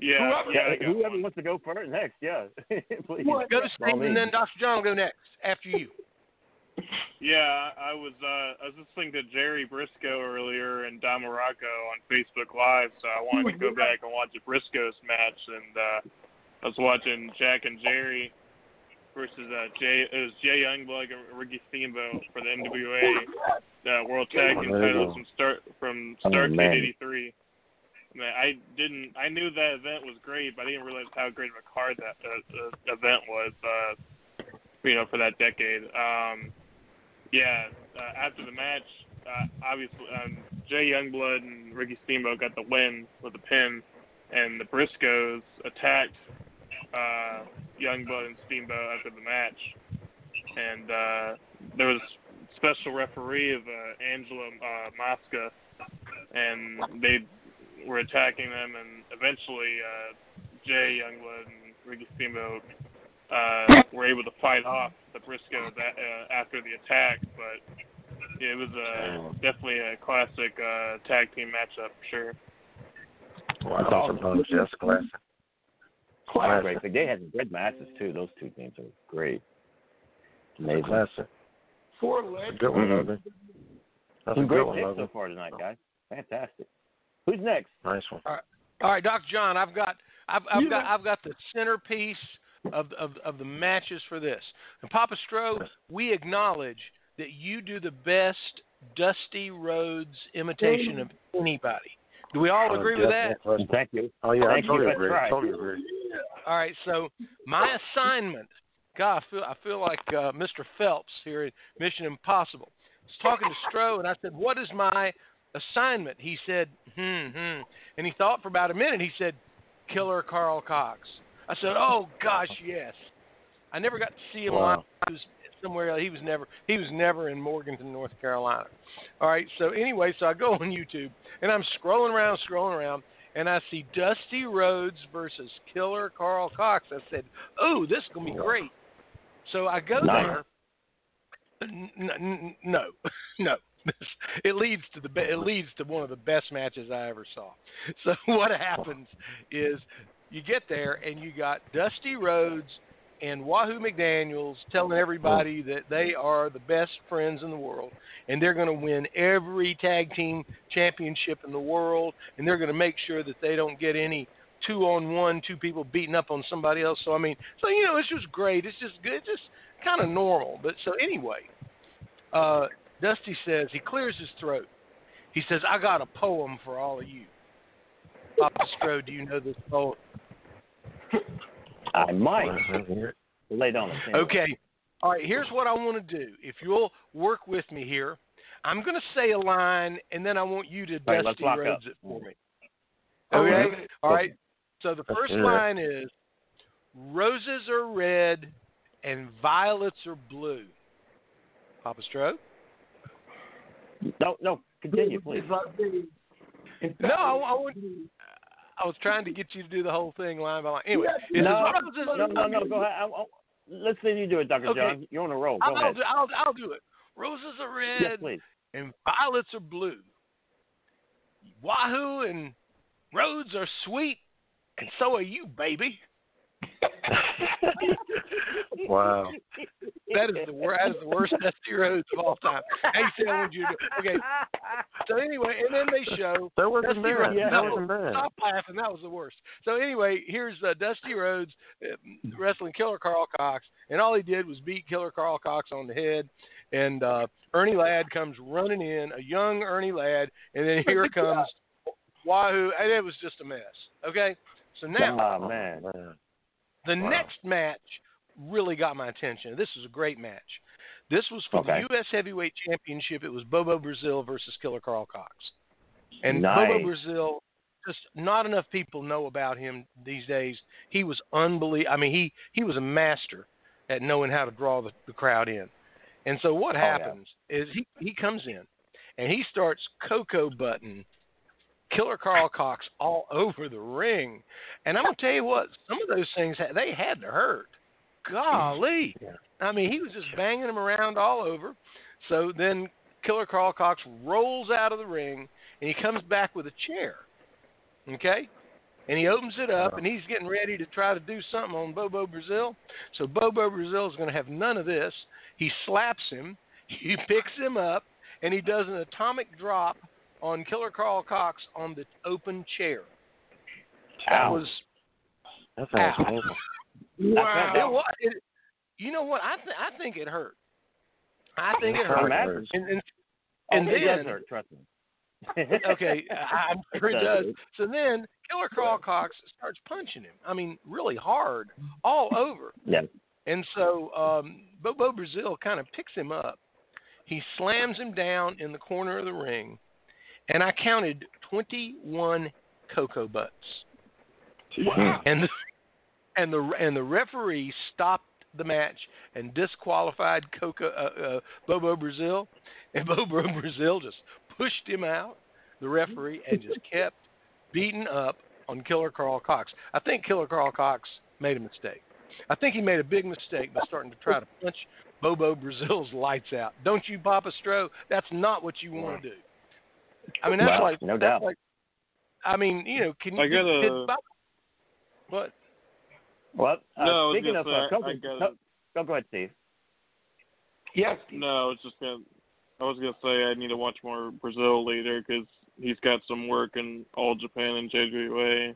Yeah, Whoever- yeah. I Yeah, whoever wants to go first next, yeah. Please. What? Go to Steve, and then Dr. John will go next after you. Yeah, I was uh I was listening to Jerry Brisco earlier and Don Muraco on Facebook Live, so I wanted to go back and watch a Brisco's match and uh I was watching Jack and Jerry versus uh Jay it was Jay Youngblood and Ricky Steamboat for the NWA uh, World Tag Team titles from start from Starcade man. eighty three. Man, I didn't. I knew that event was great, but I didn't realize how great of a card that uh, uh, event was. Uh, you know, for that decade. Um, yeah, uh, after the match, uh, obviously um, Jay Youngblood and Ricky Steamboat got the win with a pin, and the Briscos attacked uh, Youngblood and Steamboat after the match, and uh, there was special referee of uh, Angelo uh, Mosca, and they were attacking them, and eventually uh, Jay Youngblood and Ricky Steamboat uh, were able to fight off the Briscos that, uh, after the attack, but it was uh, definitely a classic uh, tag team matchup sure. Bunch. That's classic. That's great. But they had some great matches too. Those two teams are great. Amazing. Classic. Four That's a legs. good one, Mhm. That's Some a great good one, picks so far tonight, guys. Fantastic. Who's next? Nice one. All right, Dr. John, I've got I've, I've got I've got the centerpiece of of of the matches for this. And Papa Stro, we acknowledge that you do the best Dusty Rhodes imitation of anybody. Do we all Oh, agree with that? Thank you. Oh yeah, Thank I totally you. agree. That's right. Totally agree. All right, so my assignment, God, I feel I feel like uh, Mr. Phelps here at Mission Impossible. I was talking to Stro, and I said, "What is my assignment?" He said, "Hmm, hmm," and he thought for about a minute. He said, "Killer Karl Kox." I said, "Oh gosh, yes." I never got to see him Wow. live. He was somewhere else. He was never he was never in Morganton, North Carolina. All right, so anyway, so I go on YouTube and I'm scrolling around, scrolling around, and I see Dusty Rhodes versus Killer Karl Kox. I said, "Oh, this is gonna be great." So I go Nice. there. N- n- no, no. It leads to the be- it leads to one of the best matches I ever saw. So what happens is you get there and you got Dusty Rhodes and Wahoo McDaniels telling everybody that they are the best friends in the world and they're going to win every tag team championship in the world and they're going to make sure that they don't get any two on one, two people beating up on somebody else. So I mean, so you know, it's just great. It's just good. It's just kind of normal. But so anyway, uh, Dusty says he clears his throat. He says, "I got a poem for all of you." Papa Stro, do you know this poem? I might. Lay down the table. Okay. All right. Here's what I want to do. If you'll work with me here, I'm going to say a line, and then I want you to All right, let's Dusty lock Rhodes up. it for me. Okay. Okay. All right. So the first line is, "Roses are red, and violets are blue." Papa Stro. No, no. Continue, please. No, I, I, want, I was trying to get you to do the whole thing line by line. Anyway, says, No, "Roses no, no, no. Go ahead. I, I, let's see you do it, Dr. Okay. John. You're on a roll. Go I'll, ahead. do, I'll, I'll do it. Roses are red Yes, and violets are blue. Wahoo and Rhodes are sweet, and so are you, baby. Wow. That is the worst. That is the worst Dusty of all time. Hey, I want you do. Okay. So anyway, and then they show That wasn't Dusty bad. Rhodes. That No, wasn't bad. Stop laughing. That was the worst. So anyway, here's uh, Dusty Rhodes uh, wrestling Killer Karl Kox, and all he did was beat Killer Karl Kox on the head. And uh, Ernie Ladd comes running in, a young Ernie Ladd, and then here comes Wahoo, and it was just a mess. Okay, so now Oh, man. the Wow. next match really got my attention. This was a great match. This was for Okay. the U.S. Heavyweight Championship. It was Bobo Brazil versus Killer Karl Kox. And Nice. Bobo Brazil, just not enough people know about him these days. He was unbelievable. I mean, he he was a master at knowing how to draw the, the crowd in. And so what Oh, yeah. happens is he he comes in and he starts cocoa button Killer Karl Kox all over the ring. And I'm gonna tell you what, some of those things ha- they had to hurt. Golly, I mean he was just banging him around all over. So then Killer Karl Kox rolls out of the ring and he comes back with a chair. Okay? And he opens it up and he's getting ready to try to do something on Bobo Brazil. So Bobo Brazil is going to have none of this. He slaps him, he picks him up, and he does an atomic drop on Killer Karl Kox on the open chair. That Ow. was That sounds Ow. painful. wow. It, wa- it, you know what? I th- I think it hurt. I think it I hurt. imagine. And, and, Oh, and it does then hurt, trust me. okay, I- I'm sure it It does. does. So then Killer Karl Kox starts punching him. I mean, really hard, all over. Yeah. And so um, Bobo Brazil kind of picks him up. He slams him down in the corner of the ring, and I counted 21 cocoa butts. Wow. And the, and the and the referee stopped the match and disqualified Coco uh, uh, Bobo Brazil, and Bobo Brazil just pushed him out. The referee and just kept beating up on Killer Karl Kox. I think Killer Karl Kox made a mistake. I think he made a big mistake by starting to try to punch Bobo Brazil's lights out. Don't you, Papa Stro? That's not what you want to do. I mean, that's Well, like no that's doubt. Like, I mean, you know, can you? I got did- did a- Bob- what? Well, uh, No, I was speaking of say, uh, I- Coco, I got Co- it. go, go ahead, Steve. Yes. No, I was just gonna. I was gonna say I need to watch more Brazil later because he's got some work in All Japan and JWA.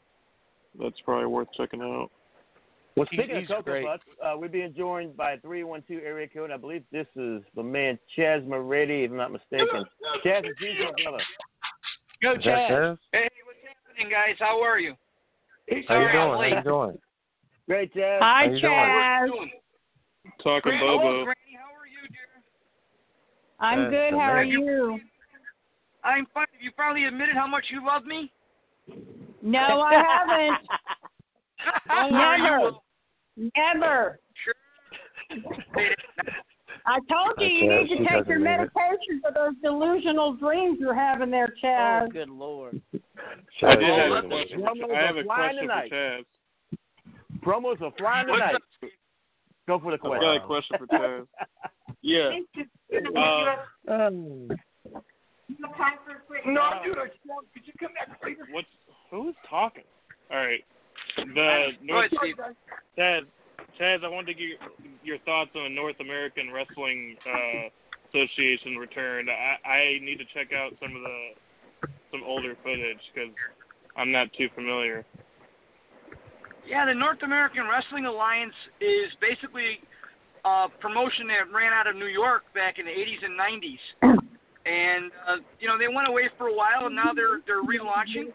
that's probably worth checking out. Well, speaking he's of Cocoa great. Puffs, uh, we're being joined by 312 area code. I believe this is the man Chaz Moretti, if I'm not mistaken. Chaz, it's you, brother. Go, Is Chaz. Chaz? Hey, what's happening, guys? How are you? How are you Sorry I'm doing? How late. you doing? Great, Chaz. Hi, How you doing? Chaz. Talking Gran- Bobo. Hello, Granny. How are you, dear? I'm Uh, good. the How are you? I'm fine. Have you finally admitted how much you love me? No, I haven't. Don't worry, you Never. will. Never. I told you you need to take your mean it. medication for those delusional dreams you're having there, Oh, Chaz. good lord. I did have a question. I have a question for Chaz. Promos are flying tonight. Go for the I've question. got a question for Taz. Yeah. Uh, Um, No, dude, I just want, could you come back later? what's who's talking? All right. The Go North ahead, Steve. Chaz, Chaz, I wanted to get your, your thoughts on the North American Wrestling uh, Association return. I, I need to check out some of the some older footage because I'm not too familiar. Yeah, the North American Wrestling Alliance is basically a promotion that ran out of New York back in the 80s and 90s. And uh, you know, they went away for a while, and now they're they're relaunching.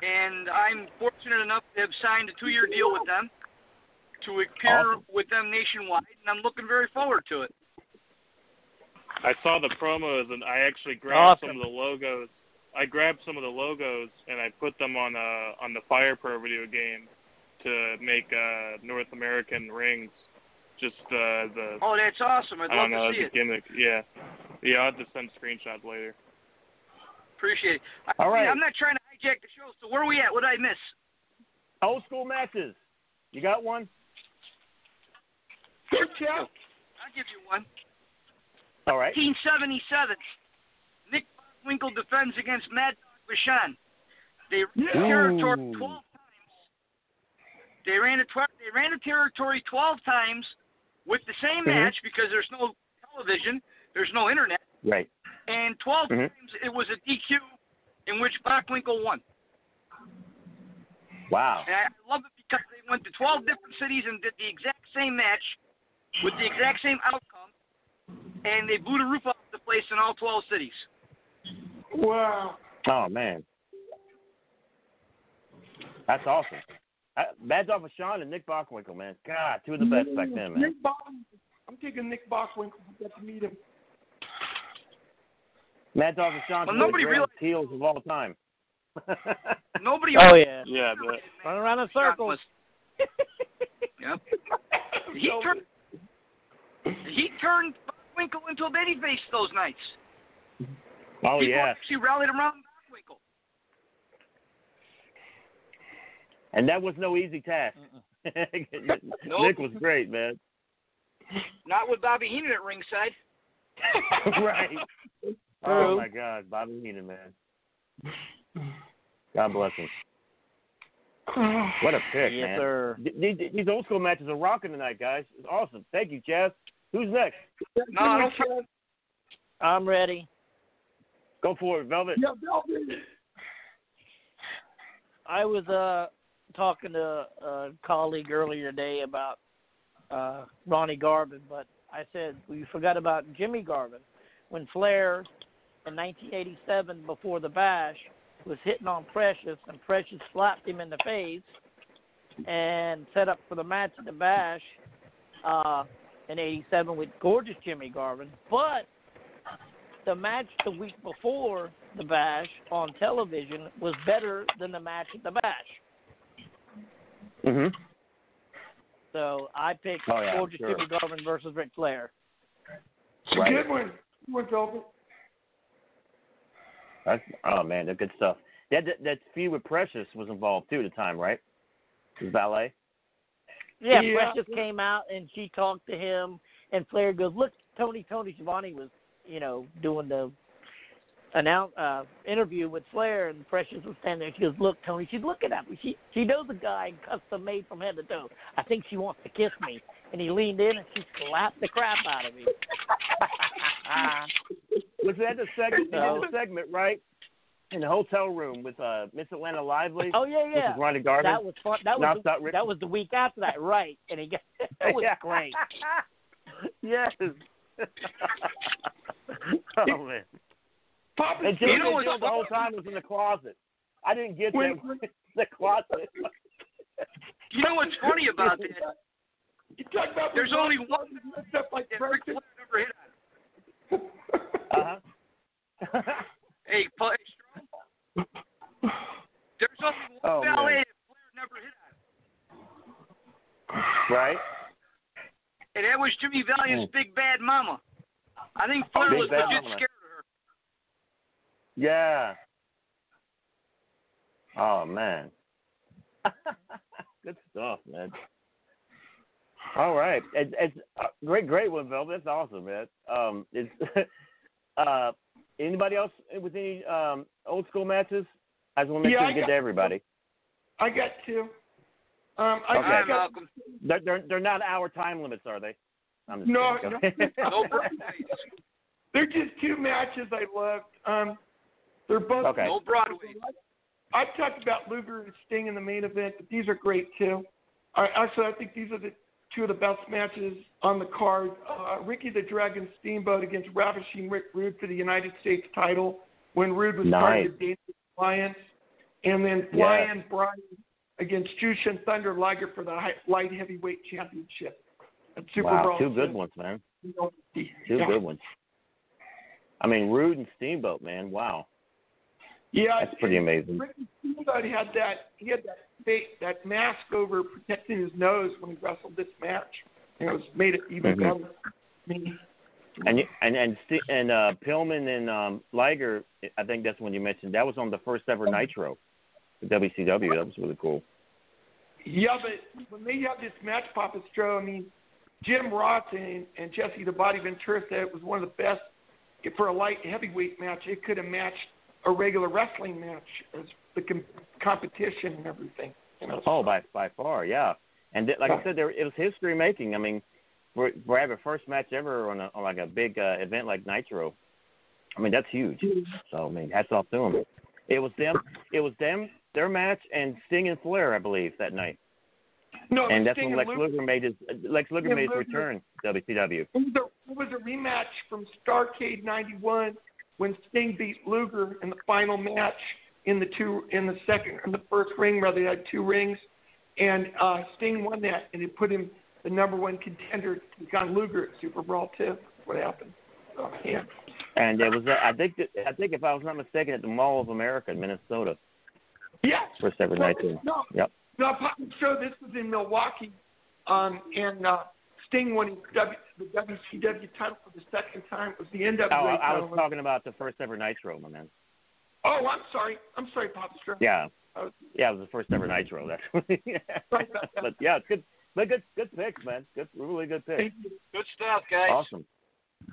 And I'm fortunate enough to have signed a two-year deal with them to appear Awesome. with them nationwide, and I'm looking very forward to it. I saw the promos and I actually grabbed some of the logos. I grabbed some of the logos and I put them on uh on the Fire Pro video game to make uh North American rings. Just uh the Oh, that's awesome! I'd I love don't know to see the it. gimmick. Yeah, yeah. I'll have to send screenshots later. Appreciate it. I, All right. I'm not trying to hijack the show. So where are we at? What did I miss? old school matches. You got one? Good, Chaz. I'll give you one. All right. 1977. Nick Winkle defends against Mad Dog Vachon. They the territory 12 times. They ran a tw- they ran the territory 12 times with the same Mhm. match because there's no television, there's no internet, Right. and 12 Mhm. times it was a DQ in which Bockwinkel won. Wow. And I love it because they went to 12 different cities and did the exact same match with the exact same outcome, and they blew the roof off the place in all 12 cities. Wow. Oh man. That's awesome. I, Mad Dog Vachon and Nick Bockwinkel, man. God, two of the best back then, man. Nick Bach, I'm taking Nick Bockwinkel. I got to meet him. Mad Dog Vachon, Well, one of nobody the greatest heels of all time. Nobody. Oh yeah. Yeah, but Run around in circles. Yep. He turned. He turned Winkle into a babyface those nights. oh People yeah. She rallied around Winkle. And that was no easy task. Nope. Nick was great, man. Not with Bobby Heenan at ringside. right. Oh my God, Bobby Heenan, man. God bless him. What a pick, Yes, man. sir. Th- th- These old school matches are rocking tonight, guys. It's awesome. Thank you, Chaz. Who's next? No, I don't. I'm ready. Go for it, Velvet. Yeah, Velvet. I was uh talking to a colleague earlier today about uh Ronnie Garvin, but I said we forgot about Jimmy Garvin when Flair in 1987 before the Bash was hitting on Precious and Precious slapped him in the face and set up for the match at the Bash uh in 87 with gorgeous Jimmy Garvin, but the match the week before the Bash on television was better than the match at the Bash. Mm-hmm. So I picked Oh, yeah, gorgeous sure. Jimmy Garvin versus Ric Flair. It's a Right. good one. Good one, Velvet. That's, oh man, that's good stuff. That, that that feud with Precious was involved too at the time, right? His valet. Yeah, Yeah. Precious came out and she talked to him, and Flair goes, "Look, Tony, Tony Schiavone was, you know, doing the announce uh interview with Flair, and Precious was standing there. She goes, "Look, Tony, she's looking at me. She she knows a guy custom made from head to toe. I think she wants to kiss me." And he leaned in and she slapped the crap out of me. Was that the segment? Did the segment, right? in the hotel room with uh, Miss Atlanta Lively. Oh yeah, yeah. Mrs. Ronda Garvin. That was fun. That was the, that was the week after that, right? And he got that was Yeah. great. yes. oh man. Papa, And you Jim know what's the whole time was in the closet. I didn't get that. the closet. You know what's funny about that? You talk about There's only one stuff like that Ric Flair never hit on. Uh-huh. Hey, Paul, hey, Strong. There's only one Oh, ballet man. that Flair never hit on, right? and that was Jimmy Valiant's Hmm. Big Bad Mama. I think Flair Big was Bad legit Mama. scared of her. Yeah. Oh man. Good stuff, man. All right, it's, it's uh, great, great one, Velvet. That's awesome, man. Um, it's uh, anybody else with any um old school matches? I just want to make Yeah, sure I we get got- to everybody. I got two. Um, I, Okay. I got, They're, they're they're not our time limits, are they? I'm just No, kidding. no. They're just two matches I loved. Um, they're both Okay. No Broadway. I've talked about Luger and Sting in the main event, but these are great too. I, actually, I think these are the two of the best matches on the card. Uh, Ricky the Dragon Steamboat against Ravishing Rick Rude for the United States title when Rude was part Nice. of the Dangerous Alliance, and then. Flying Brian against Jushin Thunder Liger for the high, light heavyweight championship. At Super wow, two good ones, man. Two Yeah. good ones. I mean, Rude and Steamboat, man. Wow, Yeah, that's pretty amazing. Ricky Steamboat had that he had that fake, that mask over protecting his nose when he wrestled this match. You know, it's made it even Mhm. better. I mean, And you- and and and uh, Pillman and um, Liger, I think that's when you mentioned that was on the first ever Nitro, the WCW. That was really cool. yeah, but when they had this match, Papa Stro, I mean, Jim Ross and, and Jesse the Body Ventura said it was one of the best for a light heavyweight match. It could have matched a regular wrestling match as the com- competition and everything. You know, Oh, by by far, yeah. And th- like I said, there it was history making. I mean, for for having a first match ever on, a, on like a big uh, event like Nitro, I mean that's huge. So I mean, hats off to them. It was them. It was them. Their match and Sting and Flair, I believe, that night. no, and that's Sting when Lex Luger- Luger made his Lex Luger Yeah, made his Luger- return to WCW. It was, a, it was a rematch from Starcade '91 when Sting beat Luger in the final match in the two in the second in the first ring where they had two rings, and uh, Sting won that and it put him the number one contender to on Luger at Super Brawl two. That's what happened. So, yeah. And it was uh, I think that, I think if I was not mistaken at the Mall of America in Minnesota, Yes. first ever No, Nitro. no, Yep. no, Papa Show. This was in Milwaukee, um, and uh, Sting won his w, the WCW title for the second time. It was the NWA Oh, I, I was talking about the first ever Nitro, my man. Oh, I'm sorry. I'm sorry, Papa Stro. Yeah. Was- Yeah, it was the first ever Nitro. That's but yeah, it's good. But good, good picks, man. Good, really good picks. Good stuff, guys. Awesome.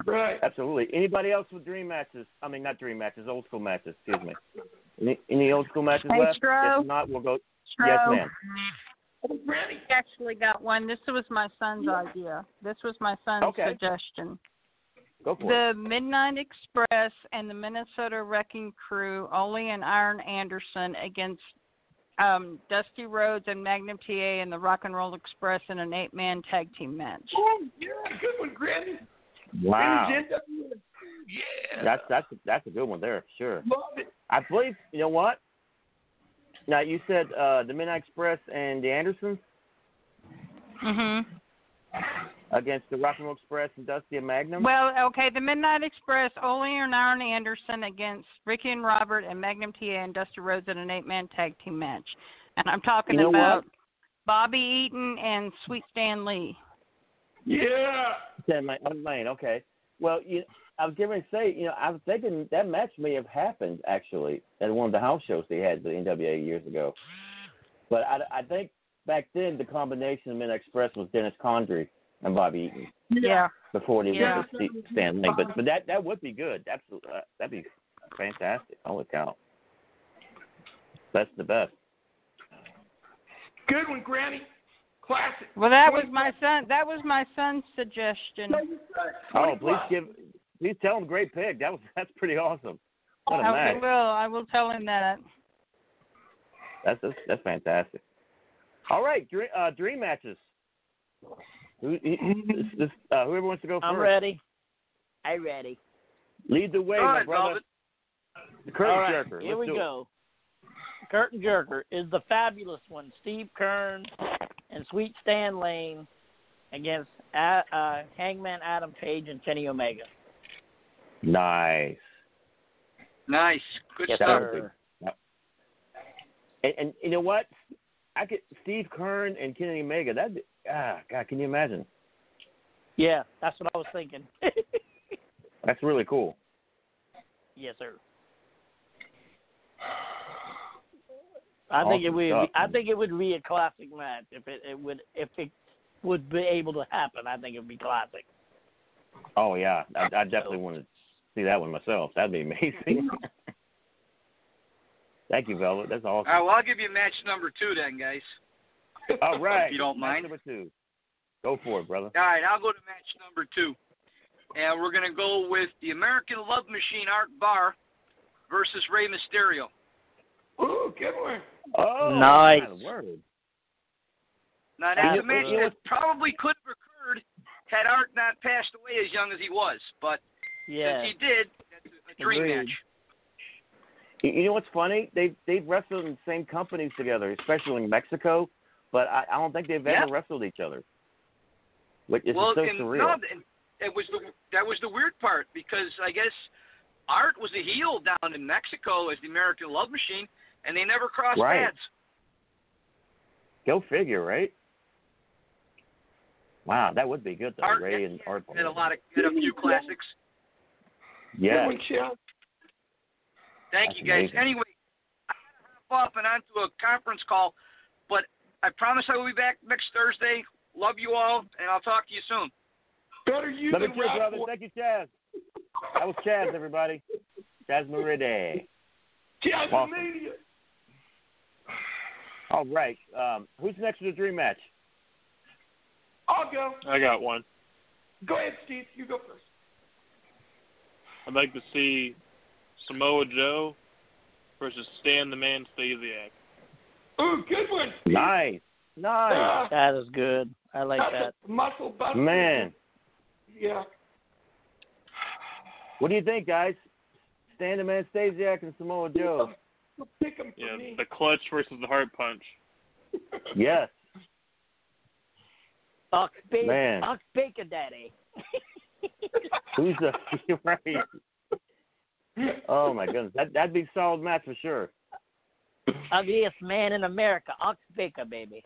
Right. Absolutely. Anybody else with dream matches? I mean, not dream matches, old school matches. Excuse me. Any, any old school matches Hey, left? Stro. If not, we'll go. Stro. Yes, ma'am. Ready. I actually got one. This was my son's idea. This was my son's Okay. suggestion. Go for it. The Midnight Express and the Minnesota Wrecking Crew, Ole and Arn Anderson against um, Dusty Rhodes and Magnum TA and the Rock and Roll Express in an eight-man tag team match. Oh, yeah, good one, Granny. Wow. It was NWA. Yeah. That's that's that's a good one there, sure. Love it. I believe. You know what? Now you said uh, the Midnight Express and the Andersons Mhm. against the Rock and Roll Express and Dusty and Magnum. Well, okay, the Midnight Express, Ole and Arn Anderson against Ricky and Robert and Magnum TA and Dusty Rhodes in an eight-man tag team match. And I'm talking You know about what? Bobby Eaton and Sweet Stan Lane. Yeah. Ten my one lane. Okay. Well, you, I was going to say, you know, I was thinking that match may have happened actually at one of the house shows they had the NWA years ago. But I, I think back then the combination of Midnight Express was Dennis Condrey and Bobby Eaton Yeah. before they Yeah. went to Steve- Stan Lane. But but that that would be good. Absolutely, uh, that'd be fantastic. Holy cow. That's the best. Good one, Granny. Classic. Well, that was my son. That was my son's suggestion. Oh, please give, please tell him great pick. That was that's pretty awesome. What a I match. will. I will tell him that. That's that's, that's fantastic. All right, dream, uh, dream matches. Who, this, this, uh, whoever wants to go 1st I'm ready. I ready. Lead the way, Go my ahead, brother. Velvet. The curtain All right, jerker. here Let's we do it. go. Curtain jerker is the fabulous one, Steve Keirn and Sweet Stan Lane against uh, uh, Hangman Adam Page and Kenny Omega. Nice. Nice. Good Yes, stuff. Yep. And, and you know what? I could Steve Keirn and Kenny Omega. That ah God, can you imagine? Yeah, that's what I was thinking. That's really cool. yes, sir. I think it would. stuff, Be, I think it would be a classic match if it, it would if it would be able to happen. I think it would be classic. Oh yeah, I, I definitely want to see that one myself. That'd be amazing. Thank you, Velvet. That's awesome. All right, well, I'll give you match number two then, guys. All right. If you don't Match mind. Number two. Go for it, brother. All right, I'll go to match number two. And we're going to go with the American Love Machine Art Barr versus Rey Mysterio. Ooh, good one. Oh, Nice. my word. Now, that's a match that probably could have occurred had Art not passed away as young as he was. But Yeah. since he did, that's a- dream Agreed. match. You know what's funny? They they've wrestled in the same companies together, especially in Mexico. But I, I don't think they've Yeah. ever wrestled each other. Which is well, so and surreal. no, and it was the that was the weird part because I guess Art was a heel down in Mexico as the American Love Machine, and they never crossed Right. paths. Go figure, right? Wow, that would be good though. Art Ray and Art. Had a lot of had a few classics. Yeah. Good one, Chad. Thank That's you guys. amazing. Anyway, I gotta hop off and onto a conference call, but I promise I will be back next Thursday. Love you all, and I'll talk to you soon. Better you Love you than too, Ralph brother. Boy. Thank you, Chaz. That was Chaz, everybody. Chaz Meride. Chaz Awesome. Mania. All right. Um, who's next for the dream match? I'll go. I got one. Go ahead, Steve. You go first. I'd like to see Samoa Joe versus Stan the Man Stasiak. Ooh, good one. Steve. Nice. Nice. Ah, That is good. I like that's that. a muscle buster. Man. Yeah. What do you think, guys? Stan the Man Stasiak and Samoa Joe. Pick 'em for Yeah, me. the clutch versus the heart punch. Yes. Ox Baker, Man. Ox Baker daddy. Who's the right? Oh my goodness, that that'd be a solid match for sure. Ugliest man in America, Ox Baker baby.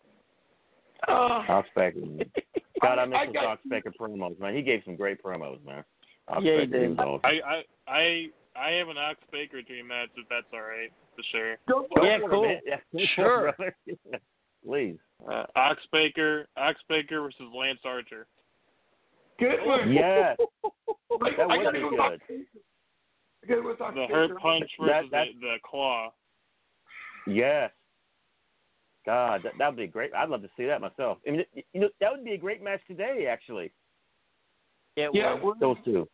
Uh, Ox Baker. God, I miss I those got- Ox Baker promos, man. He gave some great promos, man. Ox Baker, Yeah, he did. awesome. I I I I have an Ox Baker dream match if that's all right to share. go Go for Yeah, it, cool. Yeah, for Sure. brother. Please. Uh, Ox Baker Ox Baker versus Lance Archer. Good one. Yes. Like, That I would be go with good. Ox- I gotta go with Ox The Baker. heart punch versus that- the, the claw. Yes. God, that that'd be great. I'd love to see that myself. I mean, you know, that would be a great match today, actually. Yeah, Yeah, well, we're, Those two,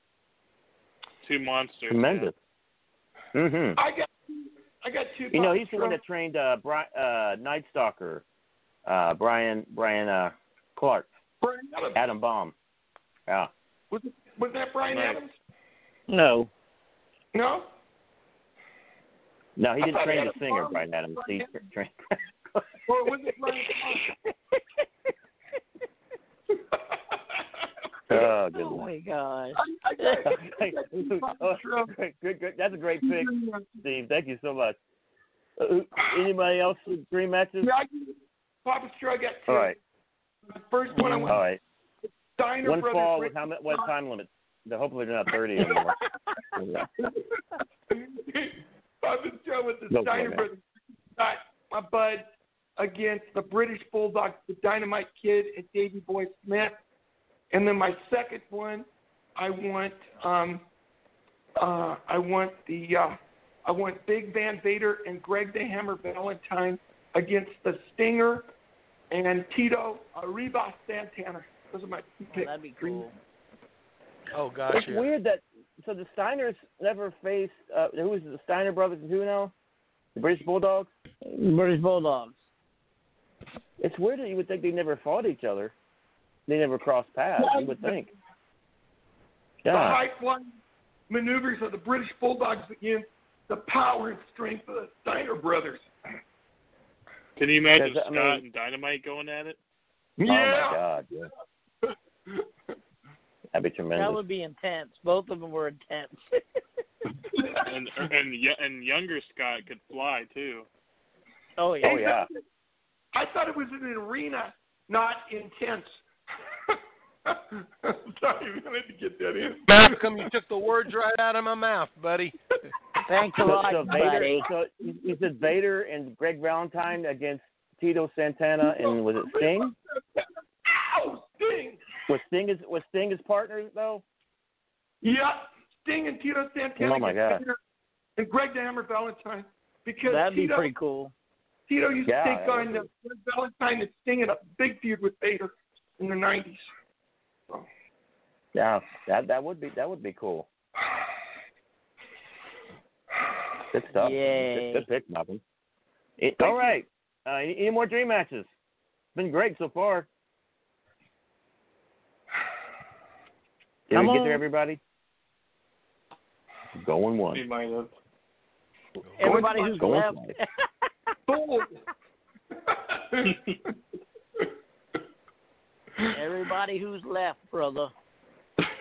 Two monsters. tremendous. Mhm. I got I got two. You know, Papa he's the one that trained uh, Bri- uh, Night Stalker, uh, Brian Brian uh, Clark, Brian Adam Baum. Yeah. Was, it, was that Brian Right. Adams? no. No. No, he I didn't train Adam the singer, Baum- Brian Adams. He Brian trained. Or was it Brian? oh, good Oh my gosh. I, I Okay. got two Papa Oh, Strong. good, good, good. That's a great pick, Steve. Thank you so much. Uh, anybody else with dream matches? Yeah, I, Papa Strong got two. All right. The first one I went All right. Steiner One Brothers. fall with how many, what time limit? Hopefully they're not 30 anymore. Yeah. Papa Strong with the it, Steiner. Brothers. Got my bud against the British Bulldogs, the Dynamite Kid and Davey Boy Smith. And then my second one, I want um uh I want the uh I want Big Van Vader and Greg the Hammer Valentine against the Stinger and Tito Arriba Santana. Those are my two Oh, picks. that'd be cool. Oh gosh, It's yeah. weird that so the Steiners never faced. Uh, who is it, the Steiner brothers? and Who now? The British Bulldogs. British Bulldogs. It's weird that you would think they never fought each other. They never crossed paths. You would think. Yeah. The Yeah. high flying maneuvers of the British Bulldogs against the power and strength of the Steiner brothers. Can you imagine Because, I Scott mean- and Dynamite going at it? Yeah. Oh my God. Yeah. That'd be tremendous. That would be intense. Both of them were intense. And and and younger Scott could fly too. oh yeah. Oh yeah. I thought it was in an arena, not intense. Sorry, I had to get that in. Malcolm, you took the words right out of my mouth, buddy. Thanks a lot, so Vader. buddy. So you said Vader and Greg Valentine against Tito Santana and was it Sting? Ow, Sting! Was Sting his was Sting his partner though? Yeah, Sting and Tito Santana. Oh, my God. And Greg the Hammer Valentine. Because That'd be Tito, pretty cool. Tito used Yeah, to that take on be. Greg Valentine and Sting in a big feud with Vader in the 90s. Yeah, that that would be that would be cool. Good stuff. Yay. Good, good pick, Malcolm. All right. Uh, any, any more dream matches? Been great so far. Did Come we get on. there, everybody? Going one. He might have. Everybody who's Going left. Bold. Everybody who's left, brother.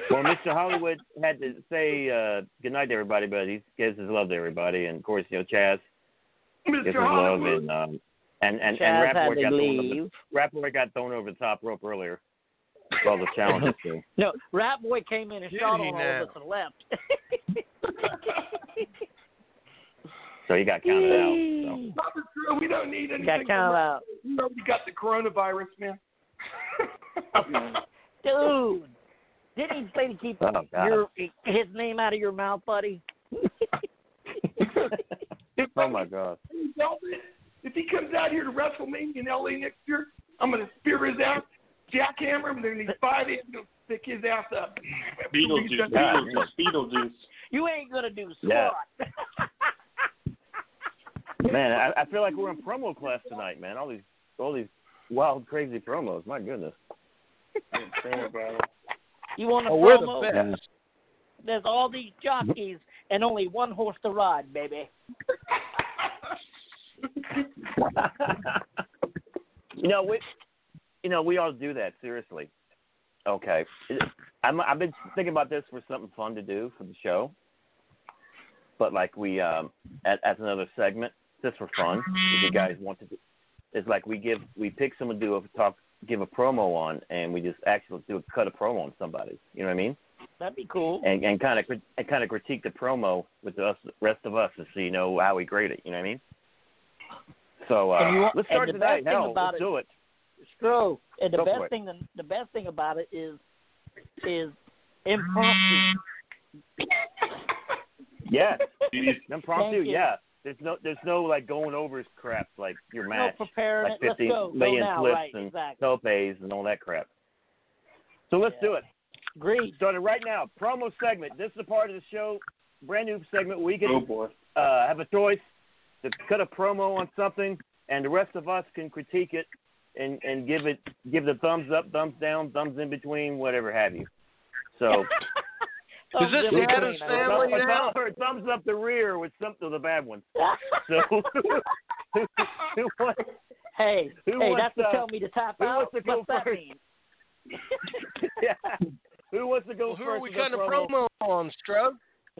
Well, Mr. Hollywood had to say uh, goodnight to everybody, but he gives his love to everybody, and of course, you know, Chaz gives his Mr. love, Hollywood. and um, and and, Chaz and had Rapport to got thrown over leave. Rapport got thrown over the top rope earlier. With All the challenges too. No, Rat Boy came in and Did shot he on all of us and left. So he got counted out. So. Robert Drew, we don't need anything. Got from counted out. We already got the coronavirus, man. Dude, didn't he say to keep Oh, your his name out of your mouth, buddy? If, Oh my God. if he comes out here to WrestleMania in LA next year, I'm going to spear his ass, jackhammer him, and then these five days, I'm to stick his ass up. Beetlejuice, Beetlejuice, Beetlejuice. You ain't gonna do Yeah. squat. Man, I, I feel like we're in promo class tonight, man. All these all these wild, crazy promos. My goodness. you want a Oh, we're the promo? best. There's all these jockeys and only one horse to ride, baby. you know, we you know, we all do that, seriously. Okay. I'm I've been thinking about this for something fun to do for the show. But like we um as, as another segment, just for fun, if you guys want to do it's like we give we pick someone to do a talk give a promo on and we just actually do a cut a promo on somebody. You know what I mean? That'd be cool. and and kind of and kind of critique the promo with the us, rest of us to see you know how we grade it. You know what I mean? So uh, want- let's start the tonight. best Hell, let's it- do it. Stro, and the Go best thing the, the best thing about it is is impromptu. Yes, impromptu. Yeah, there's no there's no like going over crap like your No match, preparing like it. Let's 50 go. Go flips Right. and Exactly. topes and all that crap. So let's do it. Great. Starting right now. Promo segment. This is a part of the show, brand new segment. We can Oh uh, have a choice to cut a promo on something, and the rest of us can critique it and and give it give the thumbs up, thumbs down, thumbs in between, whatever have you. So Is this the Addams family thumbs, now? or thumbs up the rear with some of the bad ones. So who, who wants, Hey, Who hey, wants, that's to uh, tell me to tap who out. wants to go What's that first? mean? yeah. Who wants to go Well, who first? are we with the cutting a promo on, Strug?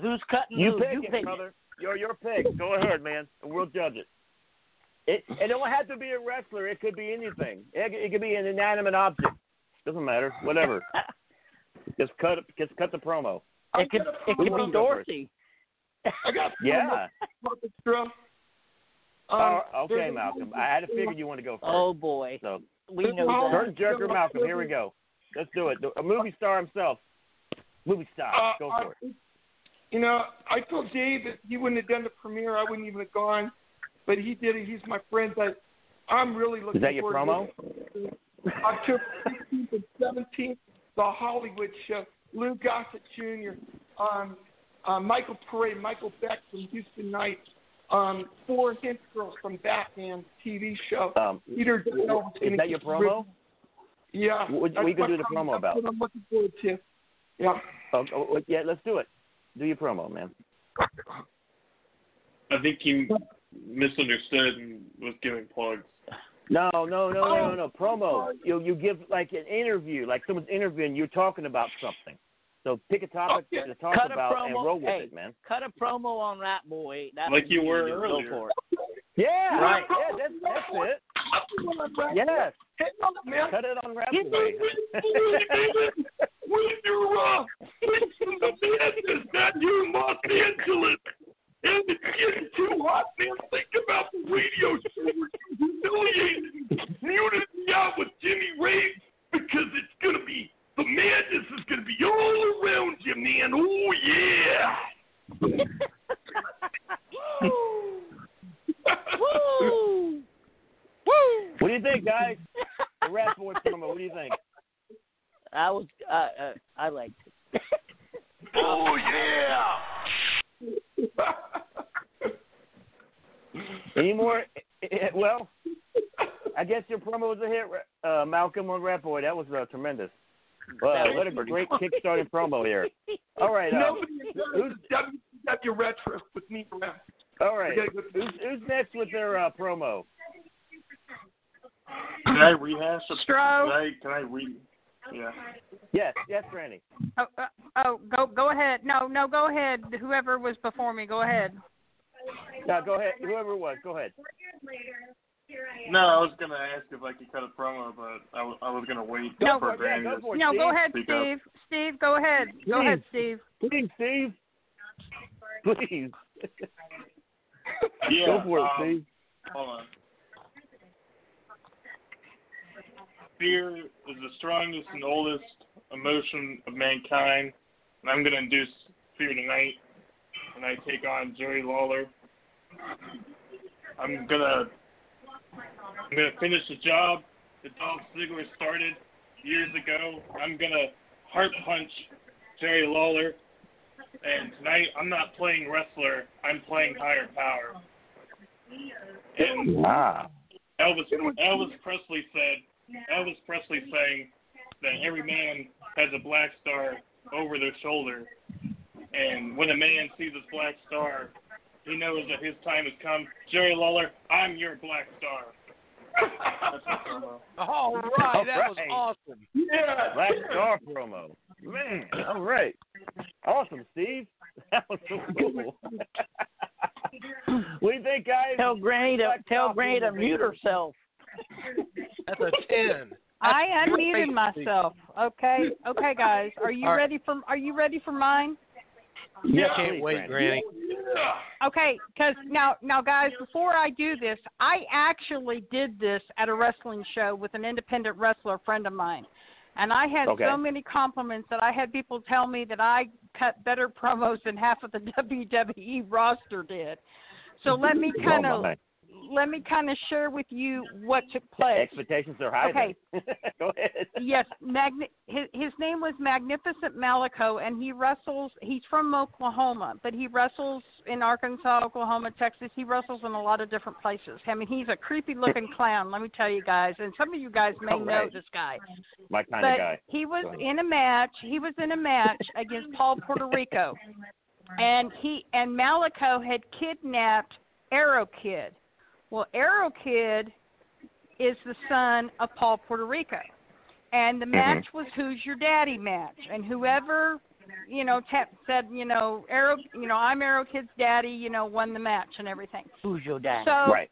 Who's cutting You who? pick you it, pick brother. You're your pick. Go ahead, man, and we'll judge it. It it don't have to be a wrestler. It could be anything. It, it could be an inanimate object. Doesn't matter. Whatever. just cut just cut the promo. It could it could be to go first? Dorothy. I got Yeah. Extra. Um, Oh, okay, Malcolm. I had to figure you want to go first. Oh boy, So we know that. curtain jerker Malcolm. Here we go. Let's do it. A movie star himself. Movie star. Uh, Go I- for it. You know, I told Dave that he wouldn't have done the premiere. I wouldn't even have gone, but he did it. He's my friend. I, I'm really looking. Forward to. Is that your promo? to. October 16th and 17th, the Hollywood show. Lou Gossett Jr. Um, uh, Michael Paré, Michael Beck from Houston Knights, um, four Hint Girls from Batman TV show. Um, Peter Dale is that your promo? Yeah. What, what are you gonna do the promo. promo That's about? what I'm looking forward to. Yeah. Oh, yeah, let's do it. Do your promo, man. I think you misunderstood and was giving plugs. No, no, no, no, no, no. Promo. You you give like an interview, like someone's interviewing. You're talking about something. So pick a topic to talk Cut about promo. and roll with hey, it, man. cut a promo on that boy. That Like you were it. earlier. Go for it. Yeah, Right. Yeah, that's that's it. Yes. Cut it on Rap Boy. When you're uh, when the business that you're in Los Angeles and it's getting too hot, man, think about the radio show where you humiliated and muted me out with Jimmy Ray because it's gonna be the madness is gonna be all around you, man. Oh yeah. Woo! Woo! What do you think, guys? The Rap Boy promo. What do you think? I was uh, uh I liked it. Oh yeah. Any more? Well, I guess your promo was a hit, uh, Malcolm on Rap Boy. That was uh, tremendous. Wow, That what a great funny. kick-starting promo here. All right, uh, Nobody who's does WCW retro with me around. all right? We gotta go through- Who's, who's next with their uh, promo? Can I rehash it? Stro. Can I, can I re? Yeah. Yes, yes, Randy. Oh, uh, oh, go go ahead. No, no, go ahead. Whoever was before me, go ahead. No, go ahead. Whoever it was, go ahead. No, I was gonna ask if I could cut a promo, but I was gonna wait No, for Granny go to for it, No, go ahead, Speak up. Steve. Steve, go ahead. Go ahead, Steve. Please, Steve. Please. Yeah. Go for it, um, Steve. Hold on. Fear is the strongest and oldest emotion of mankind, and I'm going to induce fear tonight. when I take on Jerry Lawler. I'm gonna, I'm gonna finish the job that Dolph Ziggler started years ago. I'm gonna heart punch Jerry Lawler. And tonight, I'm not playing wrestler. I'm playing higher power. And Wow. Elvis Elvis Presley said Elvis Presley saying that every man has a black star over their shoulder, and when a man sees his black star, he knows that his time has come. Jerry Lawler, I'm your black star. That's my. All right, All that was awesome. Yeah. Black Star promo. Man, all right. Awesome, Steve. That was so cool. what do you think, guys? Tell Granny to tell Granny to mute herself. That's a ten. I That's unmuted myself. Okay, okay, guys. Are you All right. ready for Are you ready for mine? Yeah, I Can't wait, Granny. Granny. Okay, because now, now, guys, before I do this, I actually did this at a wrestling show with an independent wrestler friend of mine, and I had Okay. so many compliments that I had people tell me that I cut better promos than half of the WWE roster did. So let me kind of my. Let me kind of share with you what took place. expectations are high. Okay. Go ahead. Yes, magni- his, his name was Magnificent Malico, and he wrestles. He's from Oklahoma, but he wrestles in Arkansas, Oklahoma, Texas. He wrestles in a lot of different places. I mean, he's a creepy-looking clown. Let me tell you guys, and some of you guys may All know this guy. My kind but of guy. he was in a match. He was in a match against Paul Puerto Rico, and he and Malico had kidnapped Arrow Kid. Well, Arrow Kid is the son of Paul Puerto Rico, and the match was Who's Your Daddy match, and whoever you know ta- said you know Arrow you know I'm Arrow Kid's daddy you know won the match and everything. Who's your dad? So right.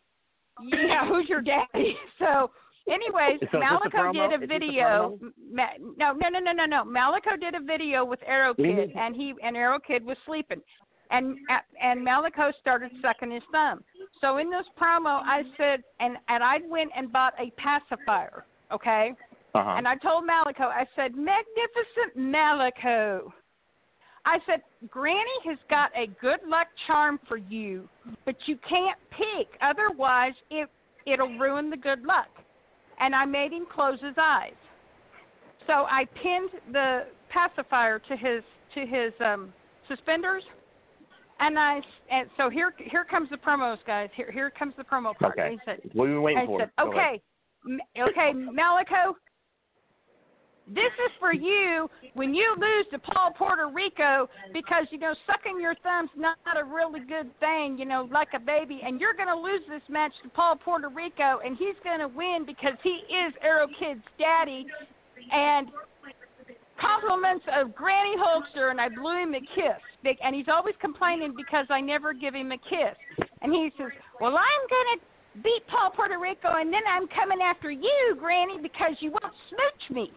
yeah, who's your daddy? So, anyways, So is this the Malico promo? did a Is this the video. Ma- no, no, no, no, no, no. Malico did a video with Arrow Kid, Mhm. and he and Arrow Kid was sleeping, and and Malico started sucking his thumb. So in this promo, I said, and and I went and bought a pacifier, okay. Uh-huh. And I told Malico, I said, Magnificent Malico. I said, Granny has got a good luck charm for you, but you can't pick. Otherwise, it it'll ruin the good luck. And I made him close his eyes. So I pinned the pacifier to his to his um, suspenders, and I and so here here comes the promos, guys. Here here comes the promo part. Okay. Said, What are we waiting I for? said, okay, okay, Malico. This is for you when you lose to Paul Puerto Rico because you know sucking your thumb's not a really good thing, you know, like a baby, and you're going to lose this match to Paul Puerto Rico, and he's going to win because he is Arrow Kid's daddy, and compliments of Granny Hulkster, and I blew him a kiss. And he's always complaining because I never give him a kiss. And he says, Well, I'm going to beat Paul Puerto Rico, and then I'm coming after you, Granny, because you won't smooch me.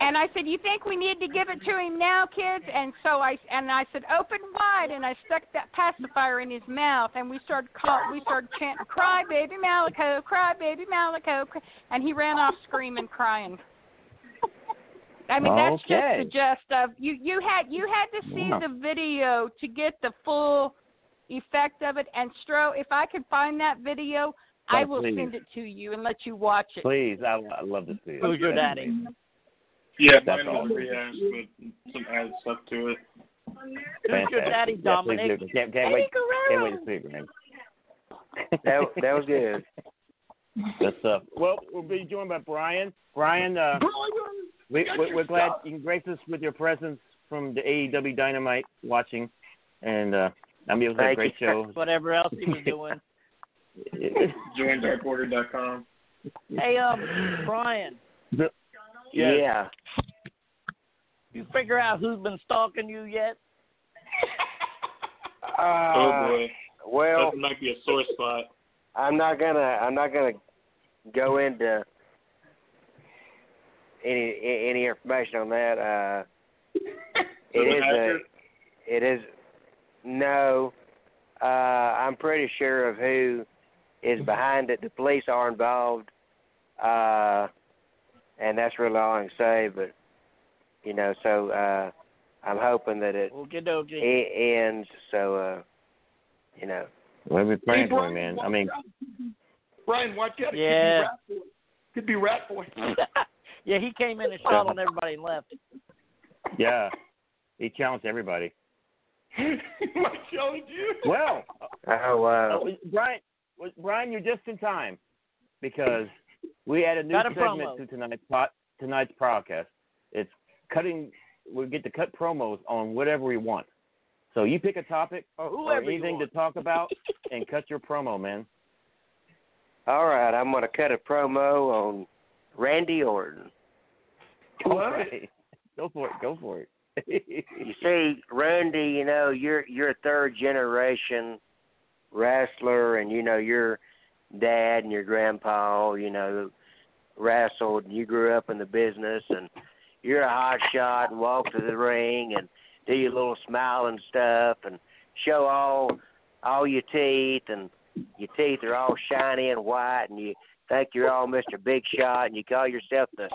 And I said, "You think we need to give it to him now, kids?" And so I and I said, "Open wide," and I stuck that pacifier in his mouth, and we started call, we started chanting, "Cry, baby Malico, cry, baby Malico," and he ran off screaming, crying. I mean, that's Okay. just the gist of you. You had you had to see Yeah. the video to get the full effect of it. And Stro, if I could find that video, I Oh, will please. send it to you and let you watch it. Please, I, I love to see it. Who's your daddy? Yeah, That's mine was awesome. rehash with some added stuff to it. Who's your daddy, Yeah, please Dominic? do. Can't, can't wait. Can't wait to see it, man. That that was good. Good stuff. Well, we'll be joined by Brian. Brian, uh, we, we, we're glad you can grace us with your presence from the AEW Dynamite watching, and uh, I mean it was a great you. show. Whatever else he was doing. Join darkorder.com. hey, um, Brian, Yeah. you figure out who's been stalking you yet? Uh, oh boy, Well, that might be a sore spot. I'm not gonna I'm not gonna go into any any information on that. Uh, it is a, it is no. Uh, I'm pretty sure of who is behind it. The police are involved, uh, and that's really all I can say. But you know, so uh, I'm hoping that it Okie dokie. e- ends. So uh, you know. We'll be praying Hey, for Brian, him, man. I mean, Brian, watch out. Yeah. Could be Rat Boy. Could be Rat Boy. yeah, he came in and shot on everybody and left. yeah, he challenged everybody. My challenge you. Well, Oh wow. uh, Brian, well, Brian, you're just in time because we add a new Got a segment promo. to tonight's pot, tonight's podcast. It's cutting. We get to cut promos on whatever we want. So you pick a topic Or or whoever you anything to talk about and cut your promo, man. All right, I'm gonna cut a promo on Randy Orton. All right. Go for it. Go for it. You see, Randy, you know, you're you're a third generation wrestler and you know your dad and your grandpa, you know, wrestled and you grew up in the business and you're a hot shot and walk to the ring and do your little smiling stuff and show all all your teeth and your teeth are all shiny and white and you think you're all Mr. Big Shot and you call yourself the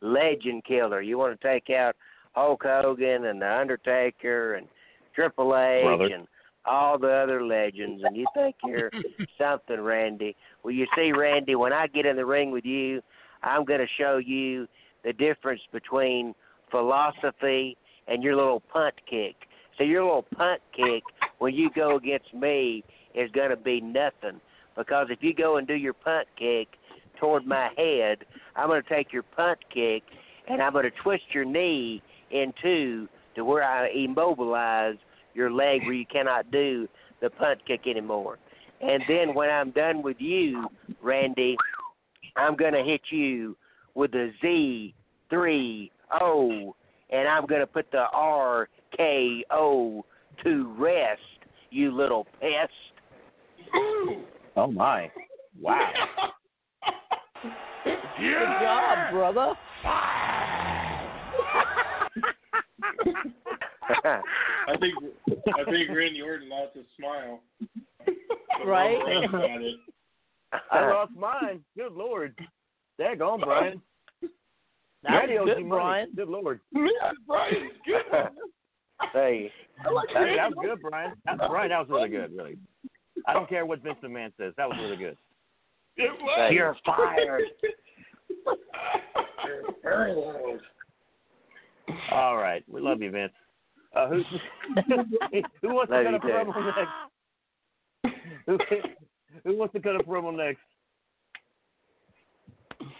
legend killer. You want to take out Hulk Hogan and the Undertaker and Triple H Brother. and all the other legends and you think you're something, Randy. Well you see, Randy, when I get in the ring with you, I'm gonna show you the difference between philosophy and your little punt kick. So your little punt kick when you go against me is gonna be nothing. Because if you go and do your punt kick toward my head, I'm gonna take your punt kick and I'm gonna twist your knee in two to where I immobilize your leg where you cannot do the punt kick anymore. And then when I'm done with you, Randy, I'm gonna hit you with a Z three O and I'm gonna put the R K O to rest, you little pest. Oh my! Wow. Good job, brother. I think I think Randy Orton lost his smile. Right? I lost mine. Good lord. There gone, Brian. Randy owes you. Brian. Good lord. Yeah, Brian's good. hey, That, that was good, Brian. That, Brian, that was really good, really. I don't care what Vince McMahon says. That was really good. It was. You're fired. All right. We love you, Vince. Uh, who's, who wants Love to cut you a too. promo next? who, who wants to cut a promo next?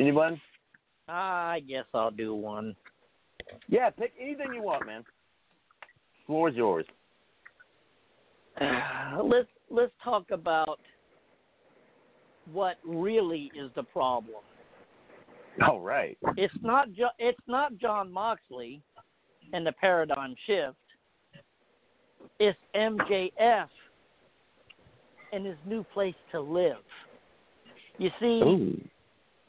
Anyone? I guess I'll do one. Yeah, pick anything you want, man. Floor is yours. let's let's talk about what really is the problem. All right. It's not jo- it's not Jon Moxley and the paradigm shift. It's MJF and his new place to live. You see, Ooh.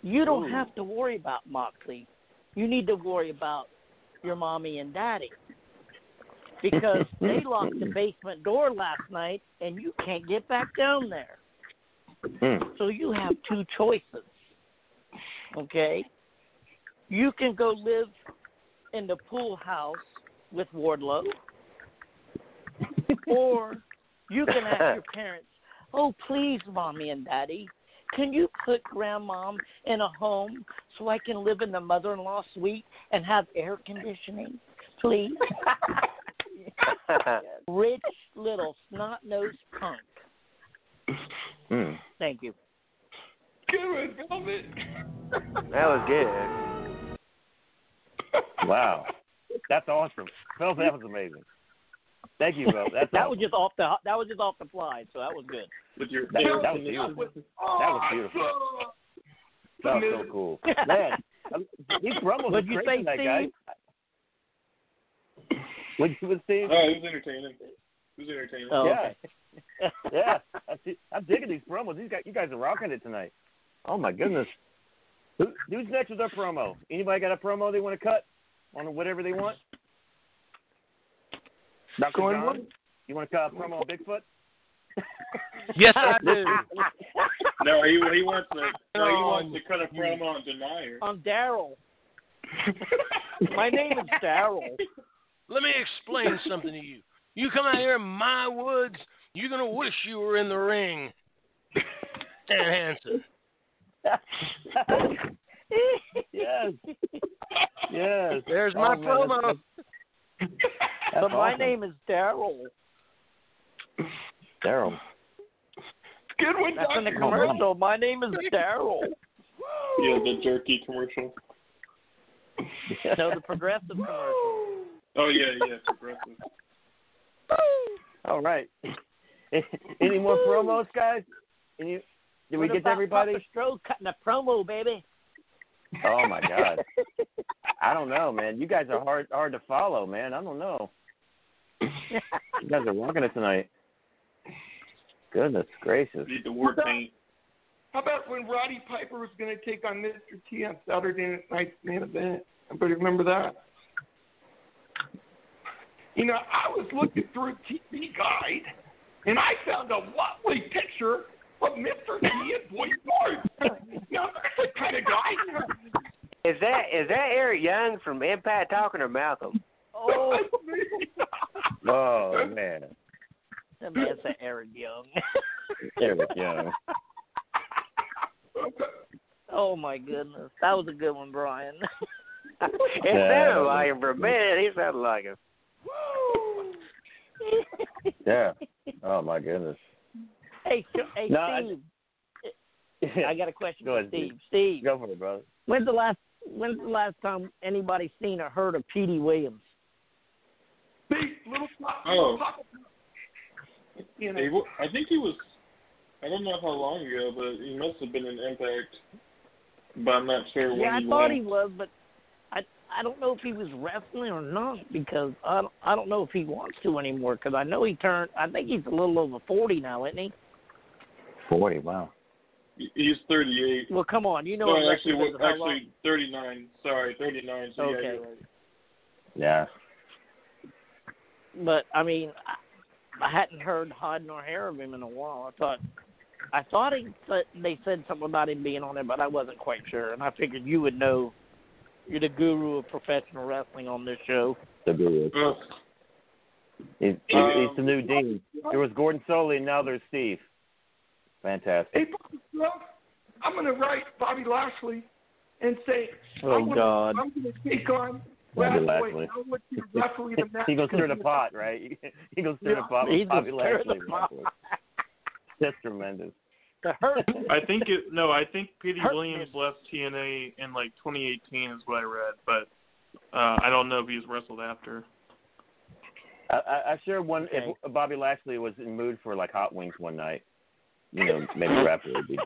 you don't Ooh. have to worry about Moxley. You need to worry about your mommy and daddy. Because they locked the basement door last night and you can't get back down there. Hmm. So you have two choices. Okay? You can go live in the pool house with Wardlow, or you can ask your parents, Oh, please, mommy and daddy, can you put grandmom in a home so I can live in the mother in law suite and have air conditioning? Please. Rich little snot nosed punk. Hmm. Thank you. Good, Velvet. That was good. Wow. That's awesome. Phil, that was amazing. Thank you, Phil. That's that awesome. was just off the that was just off the fly, so that was good. With your That, that was beautiful. That was beautiful. That was so cool. Man, um, these promos are What'd you great say, tonight, guys. What'd you say, Steve? Oh, it was entertaining. It was entertaining. Oh, yeah. okay. yeah, I see, I'm digging these promos. These guys, you guys are rocking it tonight. Oh my goodness. Who, who's next with their promo? Anybody got a promo they want to cut on whatever they want? Dr. Going John, one? you want to cut a promo on Bigfoot? Yes, I do. No, he he wants to no, he wants to cut a um, promo on Denier. I'm Daryl. My name is Daryl. Let me explain something to you. You come out here in my woods, you're gonna wish you were in the ring. Dan Hansen. yes. Yes. There's Oh, my man, promo. that's- But my awesome. name is Daryl. Daryl. Good one, That's in the Dr. commercial. My name is Daryl. Yeah, the jerky commercial. No, the progressive commercial. Oh yeah, yeah, progressive. All right. Any more promos, guys? Any, did we get to about everybody? Papa Stro cutting a promo, baby? Oh my God. I don't know, man. You guys are hard hard to follow, man. I don't know. You guys are rocking it tonight. Goodness gracious. Need the war paint. How about when Roddy Piper was going to take on Mr. T on Saturday night's main event? Everybody remember that? You know, I was looking through a TV guide, and I found a lovely picture of Mr. T and Boy George. now, that's the kind of guy. Is that is that Eric Young from Impact talking or Malcolm? Oh, Oh man. that man said Aaron Young. There we go. oh my goodness, that was a good one, Brian. It sounded like him for a minute. He sounded like him. Yeah. Oh my goodness. hey, hey, No, I- Steve. I got a question Go for ahead, Steve. Steve, Go for it, brother. when's the last when's the last time anybody seen or heard of Petey Williams? Big little pop, Oh. pop. You know, I think he was. I don't know how long ago, but he must have been in Impact. But I'm not sure when Yeah, I he thought went. he was, but I I don't know if he was wrestling or not because I don't, I don't know if he wants to anymore because I know he turned. I think he's a little over forty now, isn't he? Forty, wow. He's 38. Well, come on, you know. no, actually, wrestler what, long- actually 39. Sorry, 39. So yeah, Okay. you're right. Yeah. but I mean, I, I hadn't heard hide nor hair of him in a while. I thought, I thought he said, they said something about him being on there, but I wasn't quite sure. And I figured you would know. You're the guru of professional wrestling on this show. The guru. Ugh. He's, he's, Um, he's the new dean. There was Gordon Solie, and now there's Steve. Fantastic. hey, Bob, I'm going to write Bobby Lashley and say, Oh, I'm gonna, God. I'm going to take on Bobby Wait, wait, Lashley. I want you to referee the match. he goes stir the pot, right? He goes stir the pot with He's Bobby a the Lashley. pot. That's tremendous. The hurt. I think it. No, I think Petey Hurt Williams Business. left TNA in like 2018 is what I read, but uh, I don't know if he's wrestled after. I, I, I sure one Okay. if Bobby Lashley was in mood for like hot wings one night, you know, maybe Rapper would be.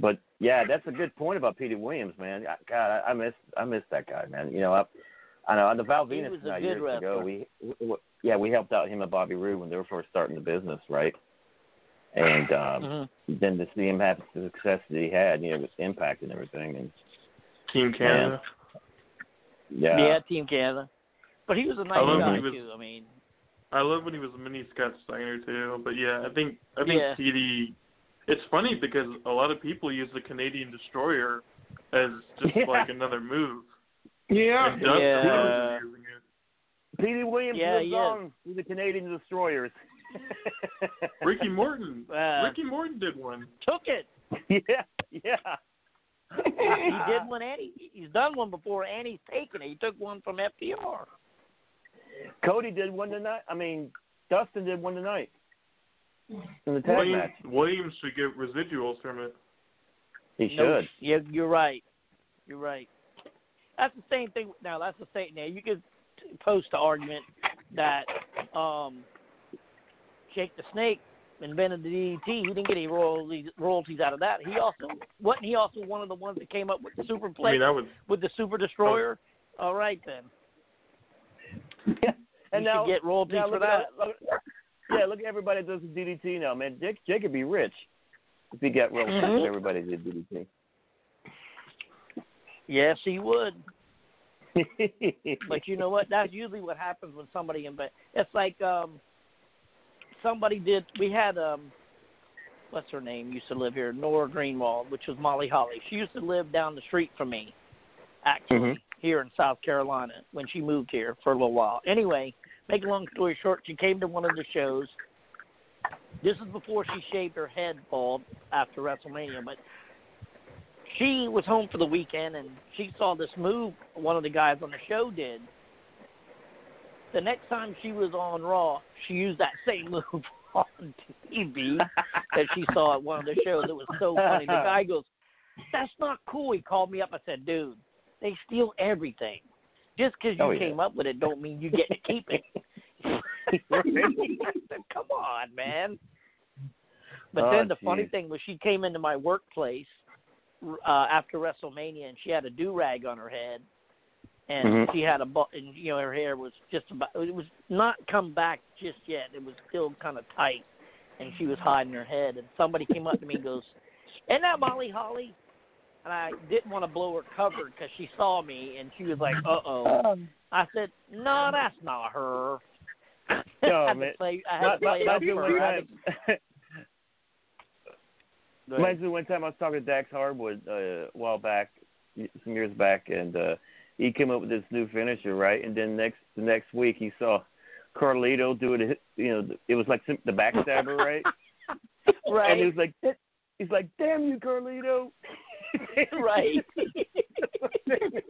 But yeah, that's a good point about Petey Williams, man. God, I, I miss I miss that guy, man. You know, I, I know on the Val He Venus was a night good years ago, we, we yeah we helped out him and Bobby Roode when they were first starting the business, right? And um, Mhm. then to see him have the success that he had, you know, with Impact and everything, and Team Canada. yeah, Yeah, Team Canada. But he was a nice guy was- too. I mean, I love when he was a mini Scott Steiner too. But yeah, I think I think Yeah. Petey. It's funny because a lot of people use the Canadian Destroyer as just Yeah. like another move. Yeah. And Dustin Yeah. was. Petey Williams Yeah, lives he is. on through the Canadian Destroyers. Ricky Morton. Uh, Ricky Morton did one. took it. yeah, yeah. he did one, and he, he's done one before, and he's taken it. He took one from FTR. Cody did one tonight. I mean, Dustin did one tonight in the tag Williams, match. Williams should get residuals from it. He No, should. yeah, you're right. You're right. That's the same thing. Now that's the same. Now you could post the argument that um, Jake the Snake invented the DDT. He didn't get any royalties, royalties out of that. He also wasn't he also one of the ones that came up with the super I mean, was with the super destroyer. All right then. Yeah. And You now, get royalties now for look that. Look, yeah, look at everybody that does the DDT now, man. Jake, Jake could be rich if he got royalties Mhm. everybody did DDT. Yes, he would. But you know what? That's usually what happens when somebody invent. It's like um, somebody did. We had um, what's her name? Used to live here, Nora Greenwald, which was Molly Holly. She used to live down the street from me, actually, Mhm. here in South Carolina when she moved here for a little while. Anyway, make a long story short, she came to one of the shows. This is before she shaved her head bald after WrestleMania, but she was home for the weekend and she saw this move one of the guys on the show did. The next time she was on Raw, she used that same move on TV that she saw at one of the shows. It was so funny. The guy goes, "That's not cool." He called me up. I said, "Dude, they steal everything. Just because you Oh, yeah. came up with it, don't mean you get to keep it." Said, "Come on, man." But Oh, then the funny thing was, she came into my workplace uh, after WrestleMania, and she had a do rag on her head, and Mhm. she had a bu- and you know her hair was just about it was not come back just yet. It was still kind of tight, and she was hiding her head. And somebody came up to me and goes, "Isn't that Molly Holly?" And I didn't want to blow her cover because she saw me, and she was like, "Uh oh." I said, "No, that's not her." I No, had to man. play. I had Not- to play it not up good for. I had time. to- Reminds me one time I was talking to Dax Harwood uh, a while back, some years back, and uh, he came up with this new finisher, right? And then next the next week he saw Carlito do it. You know, it was like the backstabber, right? right. And he was like, he's like, "Damn you, Carlito!" right.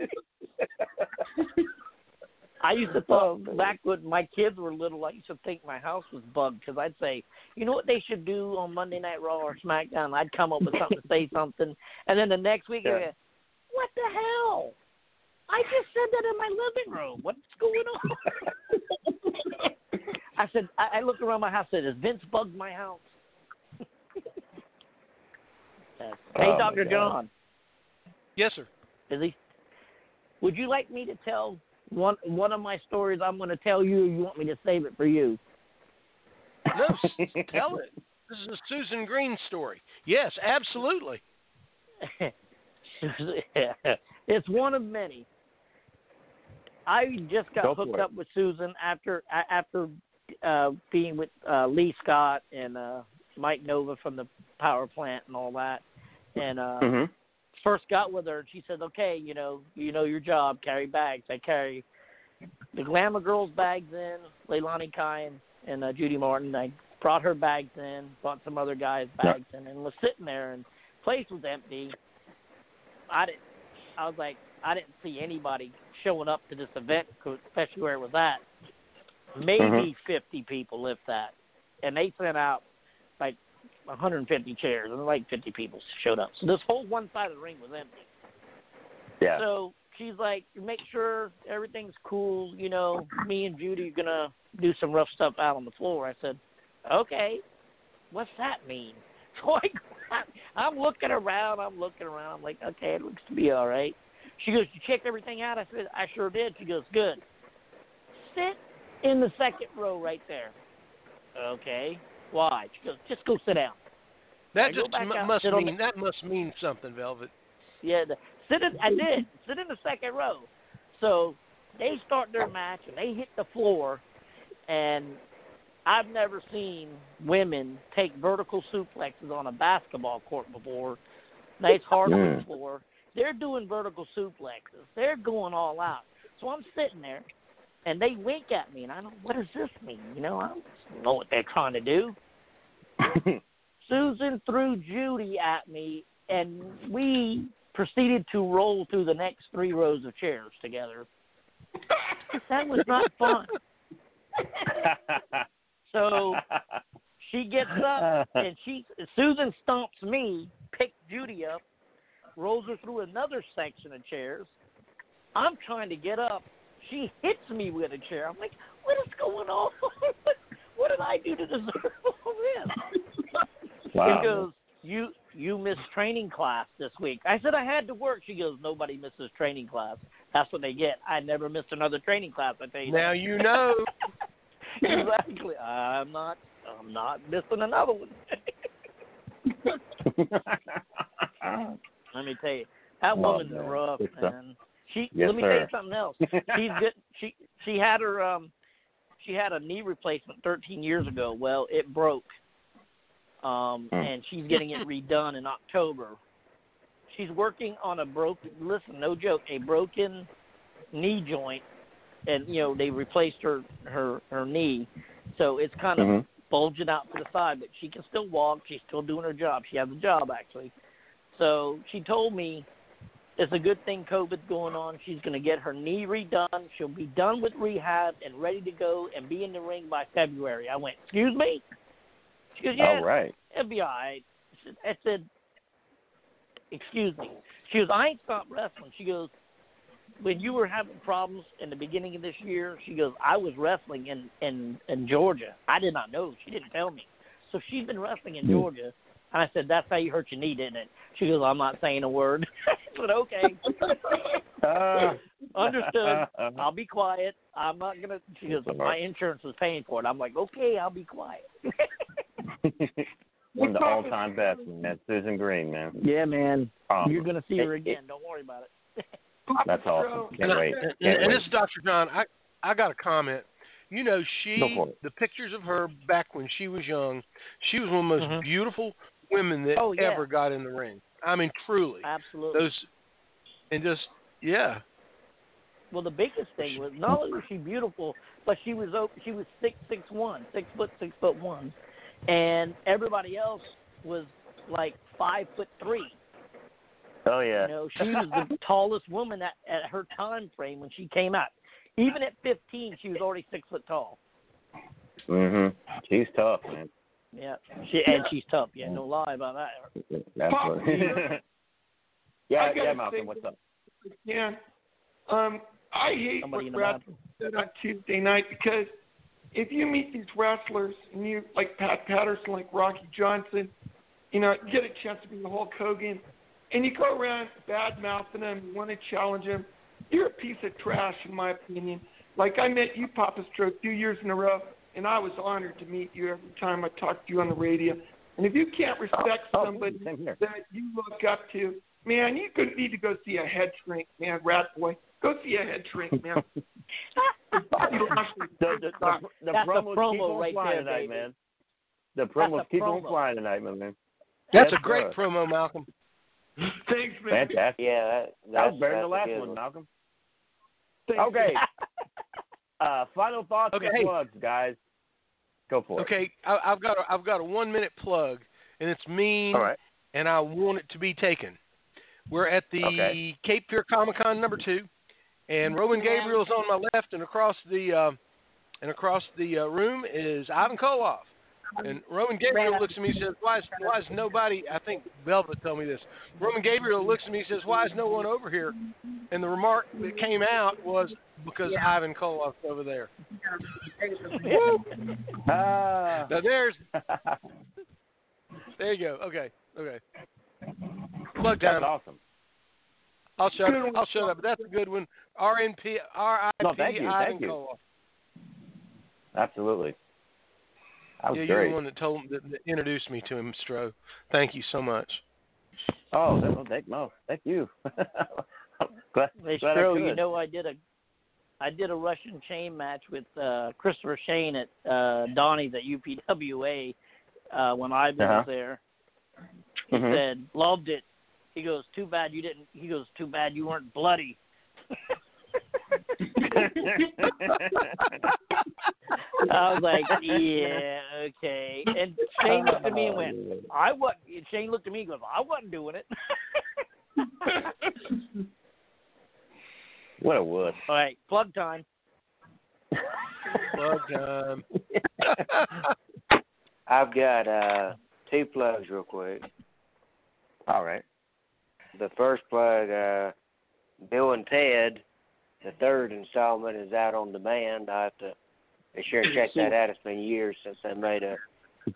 I used to thought back when my kids were little, I used to think my house was bugged because I'd say, you know what they should do on Monday Night Raw or SmackDown? I'd come up with something to say something, and then the next week, Yeah. I'd go, what the hell? I just said that in my living room. What's going on? I said, I, I looked around my house. and Said, "Has Vince bugged my house?" Yes. Oh, hey, Oh, Doctor John. Yes, sir. Is he? Would you like me to tell one one of my stories? I'm going to tell you. You want me to save it for you? No, tell it. This is a Susan Green story. Yes, absolutely. it's one of many. I just got Go hooked up with Susan after after uh, being with uh, Lee Scott and uh, Mike Nova from the power plant and all that. And uh, hmm first got with her, and she said, "Okay, you know, you know your job. Carry bags. I carry the Glamour Girls bags in, Leilani Kai and, uh, Judy Martin. I brought her bags in, brought some other guys' bags in, and was sitting there, and place was empty. I didn't. I was like, I didn't see anybody showing up to this event, especially where it was at. Maybe Mhm. 50 people, if that, and they sent out 150 chairs, and like 50 people showed up. So this whole one side of the ring was empty. Yeah. So she's like, make sure everything's cool. You know, me and Judy are gonna do some rough stuff out on the floor. I said, okay. What's that mean? So I, I'm looking around. I'm looking around. I'm like, okay, it looks to be all right. She goes, you checked everything out? I said, I sure did. She goes, good. Sit in the second row right there. Okay. Why? She goes, just go sit down. That go just back mu- out, must mean the- that must mean something, Velvet. Yeah, the, sit in. I did sit in the second row. So they start their match and they hit the floor, and I've never seen women take vertical suplexes on a basketball court before. Nice hard on the Mm. floor. They're doing vertical suplexes. They're going all out. So I'm sitting there, and they wink at me, and I don't. What does this mean? You know, I don't know what they're trying to do. Susan threw Judy at me, and we proceeded to roll through the next three rows of chairs together. That was not fun. So she gets up and she Susan stomps me, picks Judy up, rolls her through another section of chairs. I'm trying to get up. She hits me with a chair. I'm like, what is going on? what did I do to deserve all this? Wow. She goes, you you missed training class this week. I said I had to work. She goes, nobody misses training class. That's what they get. I never missed another training class. I tell you. Now that. you know. exactly. I'm not. I'm not missing another one. Let me tell you, that Oh, woman's man. rough, man. She. Yes, let me tell you something else. She's good. She she had her um she had a knee replacement 13 years ago. Well, it broke. Um, Hmm. and she's getting it redone in October. She's working on a broken. Listen, no joke, a broken knee joint, and you know they replaced her her her knee, so it's kind of Mhm. bulging out to the side, but she can still walk. She's still doing her job. She has a job actually. So she told me it's a good thing COVID's going on. She's going to get her knee redone. She'll be done with rehab and ready to go and be in the ring by February. I went, excuse me? She goes, yeah, All right. it'll be all right. I said- excuse me. She goes, I ain't stopped wrestling. She goes, when you were having problems in the beginning of this year, she goes, I was wrestling in in in Georgia. I did not know. She didn't tell me. So she's been wrestling in Hmm. Georgia. And I said, that's how you hurt your knee, didn't it? She goes, I'm not saying a word. I said, okay. Ah. Understood. I'll be quiet. I'm not gonna. She goes, my insurance is paying for it. I'm like, okay, I'll be quiet. One of the all-time best, man. Susan Green, man. yeah, man. Um, You're gonna see her it- again. Don't worry about it. That's awesome. Can't And, I- wait. and, Can't and wait. this is Dr. John. I I got a comment. You know, she Go for it. the pictures of her back when she was young, she was one of the most Mhm. beautiful women that Oh, yeah. ever got in the ring. I mean, truly. Absolutely. Those and just yeah. Well, the biggest thing was not only was she beautiful, but she was she was six six one, six foot six foot one, and everybody else was like five foot three. Oh yeah. You know, she was the tallest woman at, at her time frame when she came out. Even at 15, she was already six foot tall. Mhm. She's tough, man. Yeah, she and she's tough. Yeah, no lie about that. Absolutely. yeah, I gotta yeah, Malcolm. What's up? Yeah. Um, I hate Somebody what the Brad said on Tuesday night because if you meet these wrestlers and you like Pat Patterson, like Rocky Johnson, you know, you get a chance to be the Hulk Hogan, and you go around bad mouthing them, you want to challenge them, you're a piece of trash in my opinion. Like I met you, Papa Stro, two years in a row, and I was honored to meet you every time I talked to you on the radio. And if you can't respect Oh, somebody same that you look up to, man, you could need to go see a head shrink, man, rat boy. Go see a head shrink, man. The, the, the, the That's the promos keep promo on right flying there, tonight, baby. man. The That's promos a keep on flying tonight, my man. That's Yes, a great sir. promo, Malcolm. Thanks, man. Fantastic. Yeah, that, That that's, was better than the last good one, Malcolm. Thanks. Okay. Uh, final thoughts Okay, and plugs, guys. Go for it. Okay, I, I've got a, I've got a one minute plug, and it's mean, All right. and I want it to be taken. We're at the Okay. Cape Fear Comic Con number two, and Roman Gabriel is on my left, and across the uh, and across the uh, room is Ivan Koloff. And Roman Gabriel looks at me and says, "Why is why is nobody?" I think Velvet told me this. Roman Gabriel looks at me and says, "Why is no one over here?" And the remark that came out was because Ivan Koloff's over there. Woo! Ah. Now there's there you go. Okay, okay. Plug That's time. awesome. I'll shut. I'll shut up. But that's a good one. RNP RIP No, thank you, Ivan thank you. Koloff. Absolutely. That was yeah, you're great. the one that told that, that introduced me to him, Stro. Thank you so much. Oh, that, well, thank, no, thank you. glad, Hey, glad Stro, you know I did a I did a Russian chain match with uh Christopher Shane at uh Donnie's at UPWA uh when I was Uh-huh. there. He Mhm. said, Loved it. He goes, Too bad you didn't he goes, Too bad you weren't bloody. I was like, Yeah, okay. And Shane looked at me and went, I wasn't Shane looked at me and goes, I wasn't doing it. What a wuss. All right, plug time. Plug time. I've got uh two plugs real quick. All right. The first plug, uh Bill and Ted, the third installment is out on demand. I have to be sure to check that out. It's been years since they made a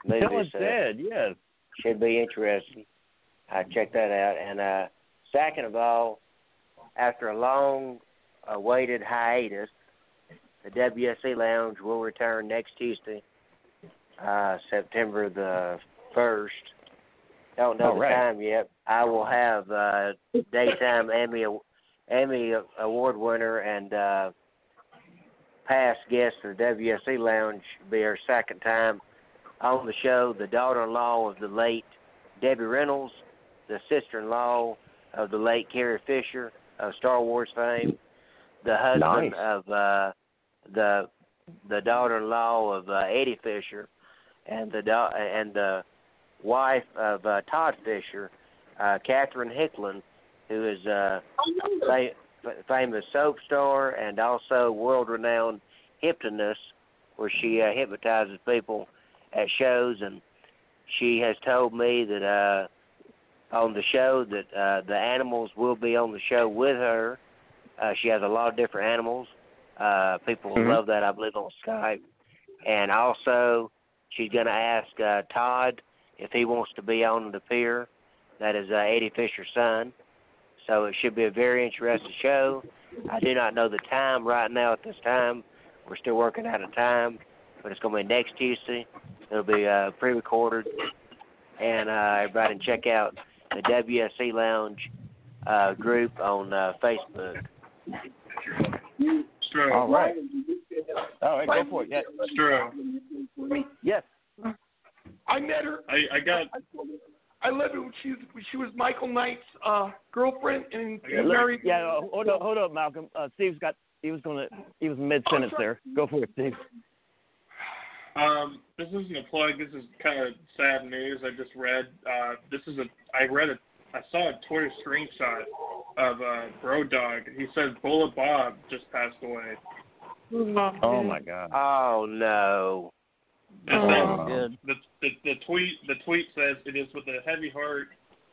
movie. Bill and so Ted, yes. should be interesting. I check that out. And uh second of all, after a long awaited hiatus, the WSC Lounge will return next Tuesday, uh, September the first. Don't know All the right. time yet. I will have uh, daytime Emmy Emmy award winner and uh, past guest of the WSC Lounge be our second time on the show. The daughter-in-law of the late Debbie Reynolds, the sister-in-law of the late Carrie Fisher of Star Wars fame, the husband Nice. of uh, the the daughter-in-law of uh, Eddie Fisher, and the da- and the wife of uh, Todd Fisher, uh, Catherine Hickland, who is a fa- fa- famous soap star and also world-renowned hypnotist, where she uh, hypnotizes people at shows, and she has told me that uh, on the show that uh, the animals will be on the show with her. Uh, she has a lot of different animals. Uh, people will Mhm. love that, I believe, on Skype. And also, she's going to ask uh, Todd if he wants to be on the pier. That is uh, Eddie Fisher's son. So it should be a very interesting show. I do not know the time right now at this time. We're still working out a time, but it's going to be next Tuesday. It'll be uh, pre-recorded, and uh, everybody can check out the WSC Lounge uh, group on uh, Facebook. Stro. All right. All right, go for it. Yes. Stro. Yes. I met her. I, I got I lived when she was she was Michael Knight's uh girlfriend and Yeah, and married. Yeah, uh, hold up, hold up, Malcolm. Uh, Steve's got. He was gonna. He was mid sentence there. Go for it, Steve. Um, this isn't a plug. This is kind of sad news. I just read. Uh, this is a. I read a. I saw a Twitter screenshot of uh, Road Dogg. He said Bullet Bob just passed away. Oh my God. Oh no! It Oh. says- The, the the tweet the tweet says it is with a heavy heart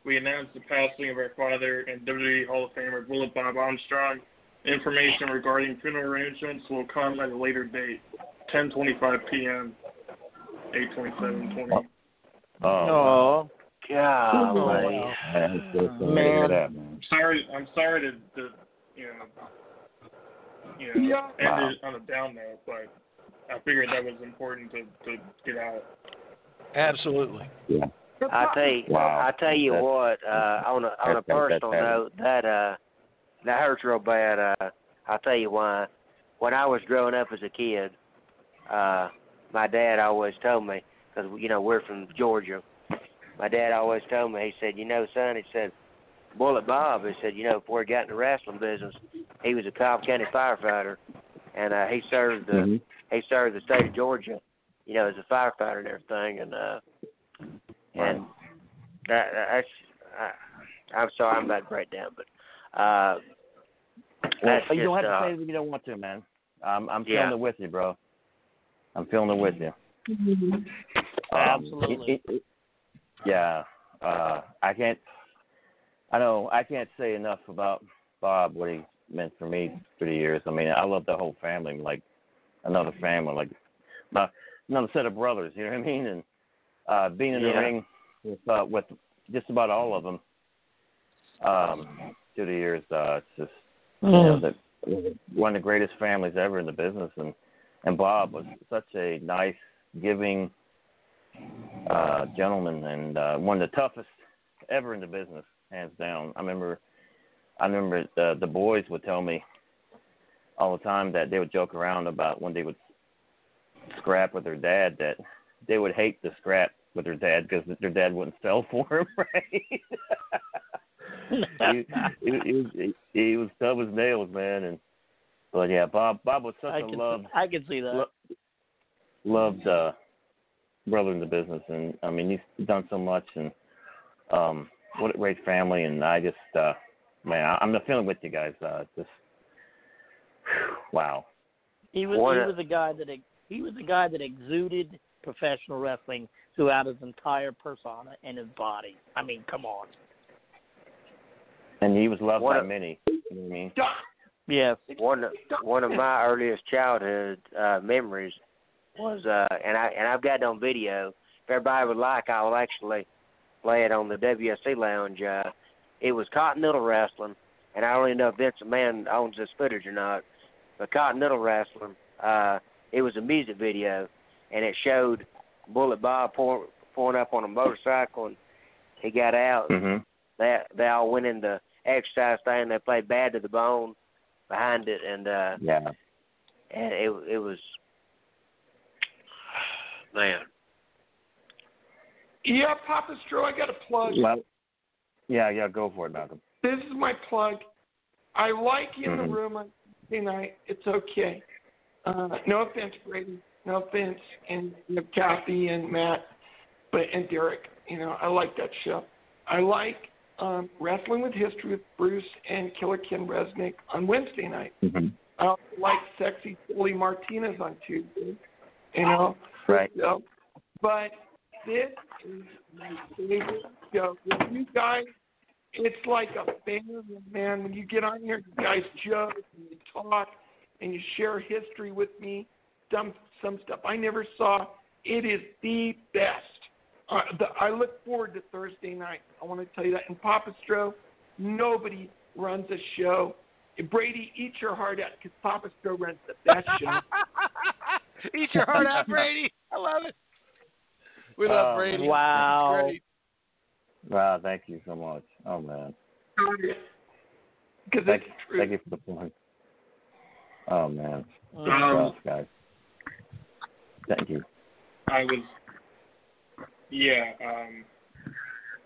we announce the passing of our father and WWE Hall of Famer Bullet Bob Armstrong. Information regarding funeral arrangements will come at a later date, 10:25 p.m. 8:27:20. Oh. Oh, Golly. Man, it's so sorry that, man. Sorry, I'm sorry to, to you know, you know, Yeah. end Wow. it on a down note, but I figured that was important to to get out. Absolutely. Yeah. I tell you, Wow. I tell you That's- what. Uh, on a on a that's- that's personal note, that uh, that hurts real bad. Uh, I'll tell you why. When I was growing up as a kid, uh, my dad always told me because you know we're from Georgia. My dad always told me. He said, "You know, son," he said, "Bullet Bob." He said, "You know, before he got in the wrestling business, he was a Cobb County firefighter, and uh, he served the Mhm. he served the state of Georgia, you know, as a firefighter and everything, and uh, and that that's uh, I'm sorry, I'm about to break down, but uh, Well, that's you don't have just, to uh, say it if you don't want to, man. I'm I'm Yeah. feeling it with you, bro. I'm feeling it with you. Um, Absolutely. it- it- yeah. Uh, I can't. I know I can't say enough about Bob what he meant for me through the years. I mean, I love the whole family, like another family, like my another set of brothers. You know what I mean? And uh, being in the Yeah. ring with uh, with just about all of them um, through the years, uh, it's just you know, the, one of the greatest families ever in the business, and and Bob was such a nice, giving uh, gentleman, and uh, one of the toughest ever in the business, hands down. I remember, I remember the the boys would tell me all the time that they would joke around about when they would scrap with their dad that they would hate the scrap with their dad because their dad wouldn't sell for them, right? he, he, he, was, he, he was tough as nails, man. And but yeah, Bob Bob was such I a can loved I can see that. lo- loved uh, brother in the business, and I mean he's done so much, and um, what a great family. And I just uh, man, I, I'm feeling with you guys. Uh, just wow. He was What he a- was a guy that he was a guy that exuded professional wrestling throughout his entire persona and his body. I mean, come on. And he was loved What by a- many. You know what I mean? Yes. one one of my earliest childhood uh memories was uh and I and I've got it on video. If everybody would like I will actually play it on the WSC lounge. Uh it was Continental Wrestling and I don't even know if Vince McMahon owns this footage or not. But Continental Wrestling, uh it was a music video and it showed Bullet Bob pour, pouring up on a motorcycle and he got out Mhm. they they all went in the exercise thing. They played "Bad to the Bone" behind it, and uh, Yeah. and it it was man. Yeah, Papa Stro, I got a plug. Well, yeah, yeah. Go for it, Malcolm. This is my plug. I like you in Mhm. the room on Tuesday night. It's okay. Uh, no offense, Brady. No offense, and you know, Kathy and Matt, but and Derek. You know, I like that show. I like um, Wrestling with History with Bruce and Killer Ken Resnick on Wednesday night. Mm-hmm. I also like Sexy Billy Martinez on Tuesday. You know, Right. so, but this is my favorite show. With you guys, it's like a family, man. When you get on here, you guys joke and you talk and you share history with me. Some some stuff I never saw. It is the best. Uh, the, I look forward to Thursday night. I want to tell you that. And Papa Stro, nobody runs a show. Brady, eat your heart out because Papa Stro runs the best show. Eat your heart out, Brady. I love it. We love Oh, Brady. wow. He's great. Wow, thank you so much. Oh man. Because thank, thank you for the point. Oh man. Um, stuff, guys. Thank you. I was, yeah. Um,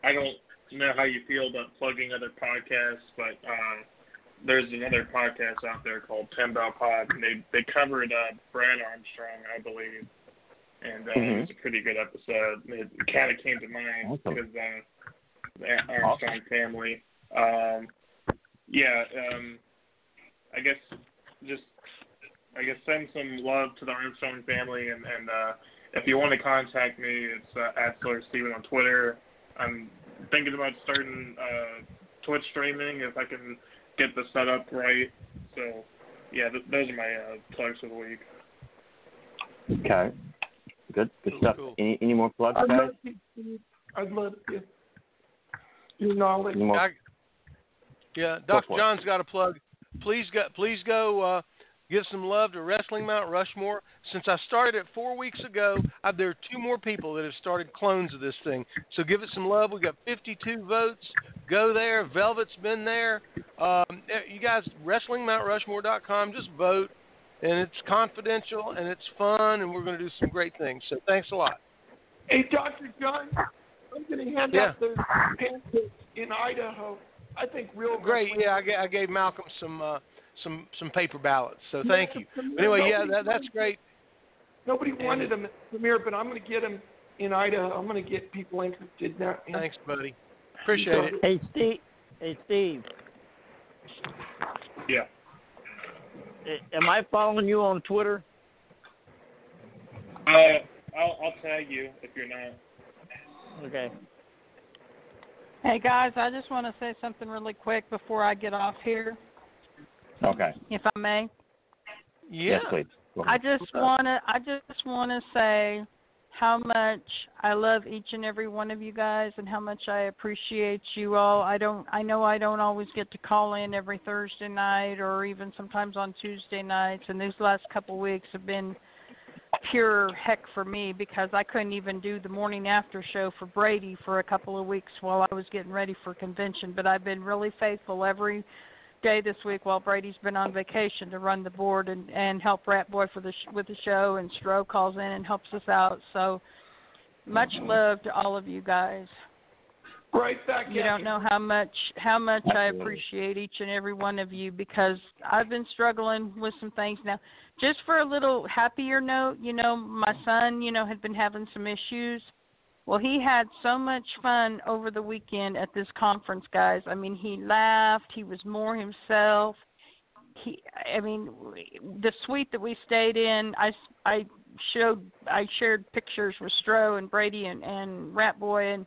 I don't know how you feel about plugging other podcasts, but uh, there's another podcast out there called Ten Bell Pod, and they they covered uh, Brad Armstrong, I believe, and uh, it Mhm. was a pretty good episode. It kind of came to mind Awesome. because uh, the Armstrong family. Um, yeah. Um, I guess just I guess send some love to the Armstrong family, and and uh, if you want to contact me, it's uh, at Slayer Steven on Twitter. I'm thinking about starting uh, Twitch streaming if I can get the setup right. So yeah, th- those are my uh, plugs for the week. Okay. Good. Good stuff. Any any more plugs, I'd guys? love to. Steve. I'd love to. Your knowledge. Any more? I- yeah, Go Dr. John's got a plug. Please go, please go uh, give some love to Wrestling Mount Rushmore. Since I started it four weeks ago, I, there are two more people that have started clones of this thing. So give it some love. We got 52 votes. Go there. Velvet's been there. Um, eh, you guys, WrestlingMountRushmore.com. Just vote, and it's confidential and it's fun, and we're going to do some great things. So thanks a lot. Hey, Dr. John, I'm going to hand Yeah. out those pancakes in Idaho. I think real Great. Yeah, I gave, I gave Malcolm some uh, some some paper ballots. So thank you. But anyway, yeah, that, that's great. Nobody wanted them at the premiere, but I'm going to get them in Idaho. I'm going to get people interested in that. Thanks, buddy. Appreciate it. Hey Steve, Hey, Steve. Yeah. Am I following you on Twitter? Uh, I'll I'll tag you if you're not. Okay. Hey guys, I just want to say something really quick before I get off here, Okay. if I may. Yes, please. Go I just want to I just want to say how much I love each and every one of you guys and how much I appreciate you all. I don't I know I don't always get to call in every Thursday night or even sometimes on Tuesday nights and these last couple weeks have been pure heck for me because I couldn't even do the morning after show for Brady for a couple of weeks while I was getting ready for convention, but I've been really faithful every day this week while Brady's been on vacation to run the board and and help Rat Boy for the sh- with the show and Stro calls in and helps us out. So much mm-hmm. love to all of you guys. Right back You don't know how much how much I appreciate each and every one of you because I've been struggling with some things now. Just for a little happier note, you know, my son, you know, had been having some issues. Well, he had so much fun over the weekend at this conference, guys. I mean, he laughed, he was more himself. He I mean, the suite that we stayed in, I I showed I shared pictures with Stro and Brady and and Rat Boy and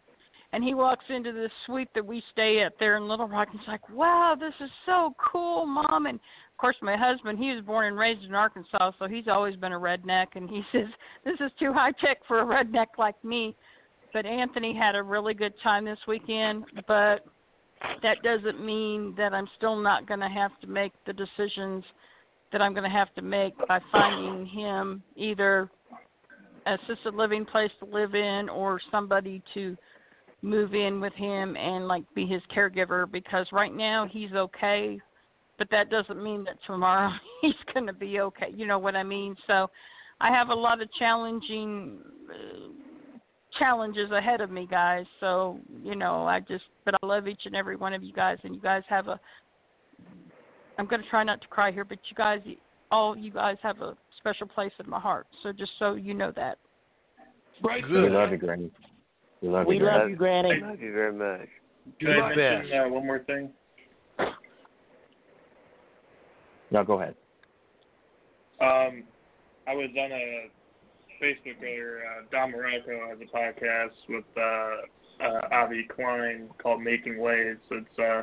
and he walks into this suite that we stay at there in Little Rock and he's like, Wow, this is so cool, Mom and of course my husband, he was born and raised in Arkansas, so he's always been a redneck and he says, This is too high tech for a redneck like me. But Anthony had a really good time this weekend, but that doesn't mean that I'm still not going to have to make the decisions that I'm going to have to make by finding him either assisted living place to live in or somebody to move in with him and like be his caregiver because right now he's okay but that doesn't mean that tomorrow he's going to be okay you know what i mean so i have a lot of challenging uh, challenges ahead of me guys so you know i just but i love each and every one of you guys and you guys have a i'm going to try not to cry here but you guys all you guys have a special place in my heart so just so you know that Right. We love you, Granny. We love We you, love Granny. you, Granny. Thank you very much. Can I mention uh, one more thing? No, go ahead. Um, I was on a Facebook earlier. Uh, Don Muraco has a podcast with uh, uh, Avi Klein called Making Waves. It's uh,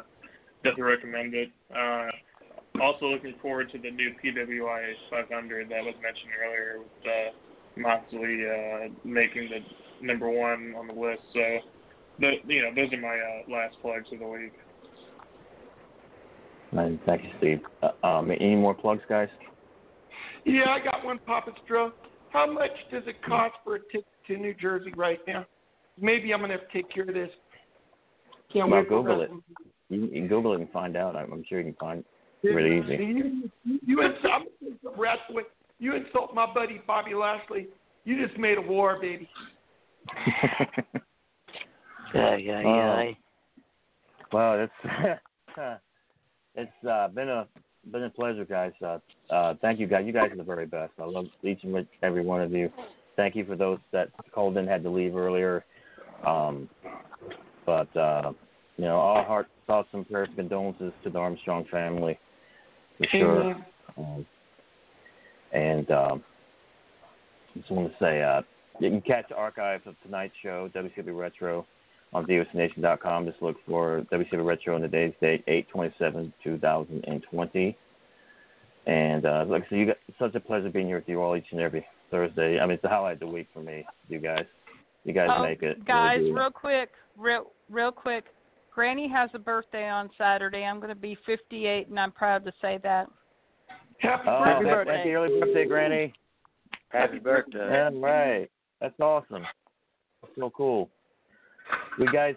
definitely recommend it. Uh, also looking forward to the new PWI 500 that was mentioned earlier with uh, Moxley uh, making the number one on the list. So, the, you know, those are my uh, last plugs of the week. And thank you, Steve. Uh, um, any more plugs, guys? Yeah, I got one, Papa Stro. How much does it cost for a ticket to New Jersey right now? Maybe I'm gonna have to take care of this. Can't well, wait for Google it. You, you can Google it and find out. I'm, I'm sure you can find it really easy. You, you, you insult, I'm gonna say some rats with- you insult my buddy Bobby Lashley. You just made a war, baby. Yeah, yeah, Oh. yeah. Well, it's it's uh, been a been a pleasure, guys. Uh, uh, thank you, guys. You guys are the very best. I love each and every one of you. Thank you for those that called in had to leave earlier. Um, but uh, you know, all heart thoughts and prayers condolences to the Armstrong family for sure. Um, and um, just want to say, uh, you can catch the archives of tonight's show, WCW Retro, on VOCNation.com. Just look for WCW Retro on the day's date, 827 2020. And uh, like I said, you got such a pleasure being here with you all each and every Thursday. I mean, it's the highlight of the week for me, you guys. You guys Oh, make it. guys, do. real quick, real real quick. Granny has a birthday on Saturday. I'm going to be 58, and I'm proud to say that. Happy Oh, birthday. happy, happy early birthday, Granny. Happy birthday. Yeah, right. That's awesome. That's so cool. You guys,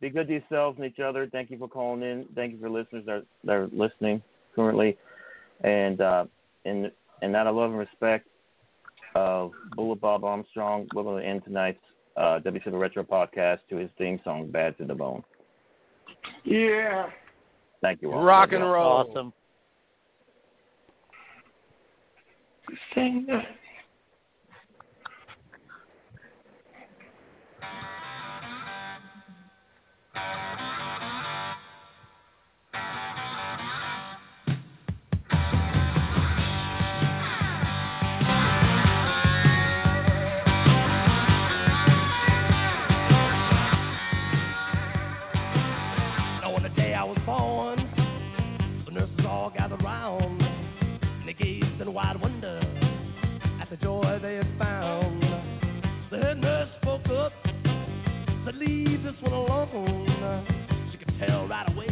be good to yourselves and each other. Thank you for calling in. Thank you for listeners that, that are listening currently. And uh, and and out of love and respect of Bullet Bob Armstrong, we're going to end tonight's uh, WCW Retro podcast to his theme song, Bad to the Bone. Yeah. Thank you all. Rock and roll. Awesome. Sing joy they had found. The head nurse spoke up, said, Leave this one alone. She could tell right away.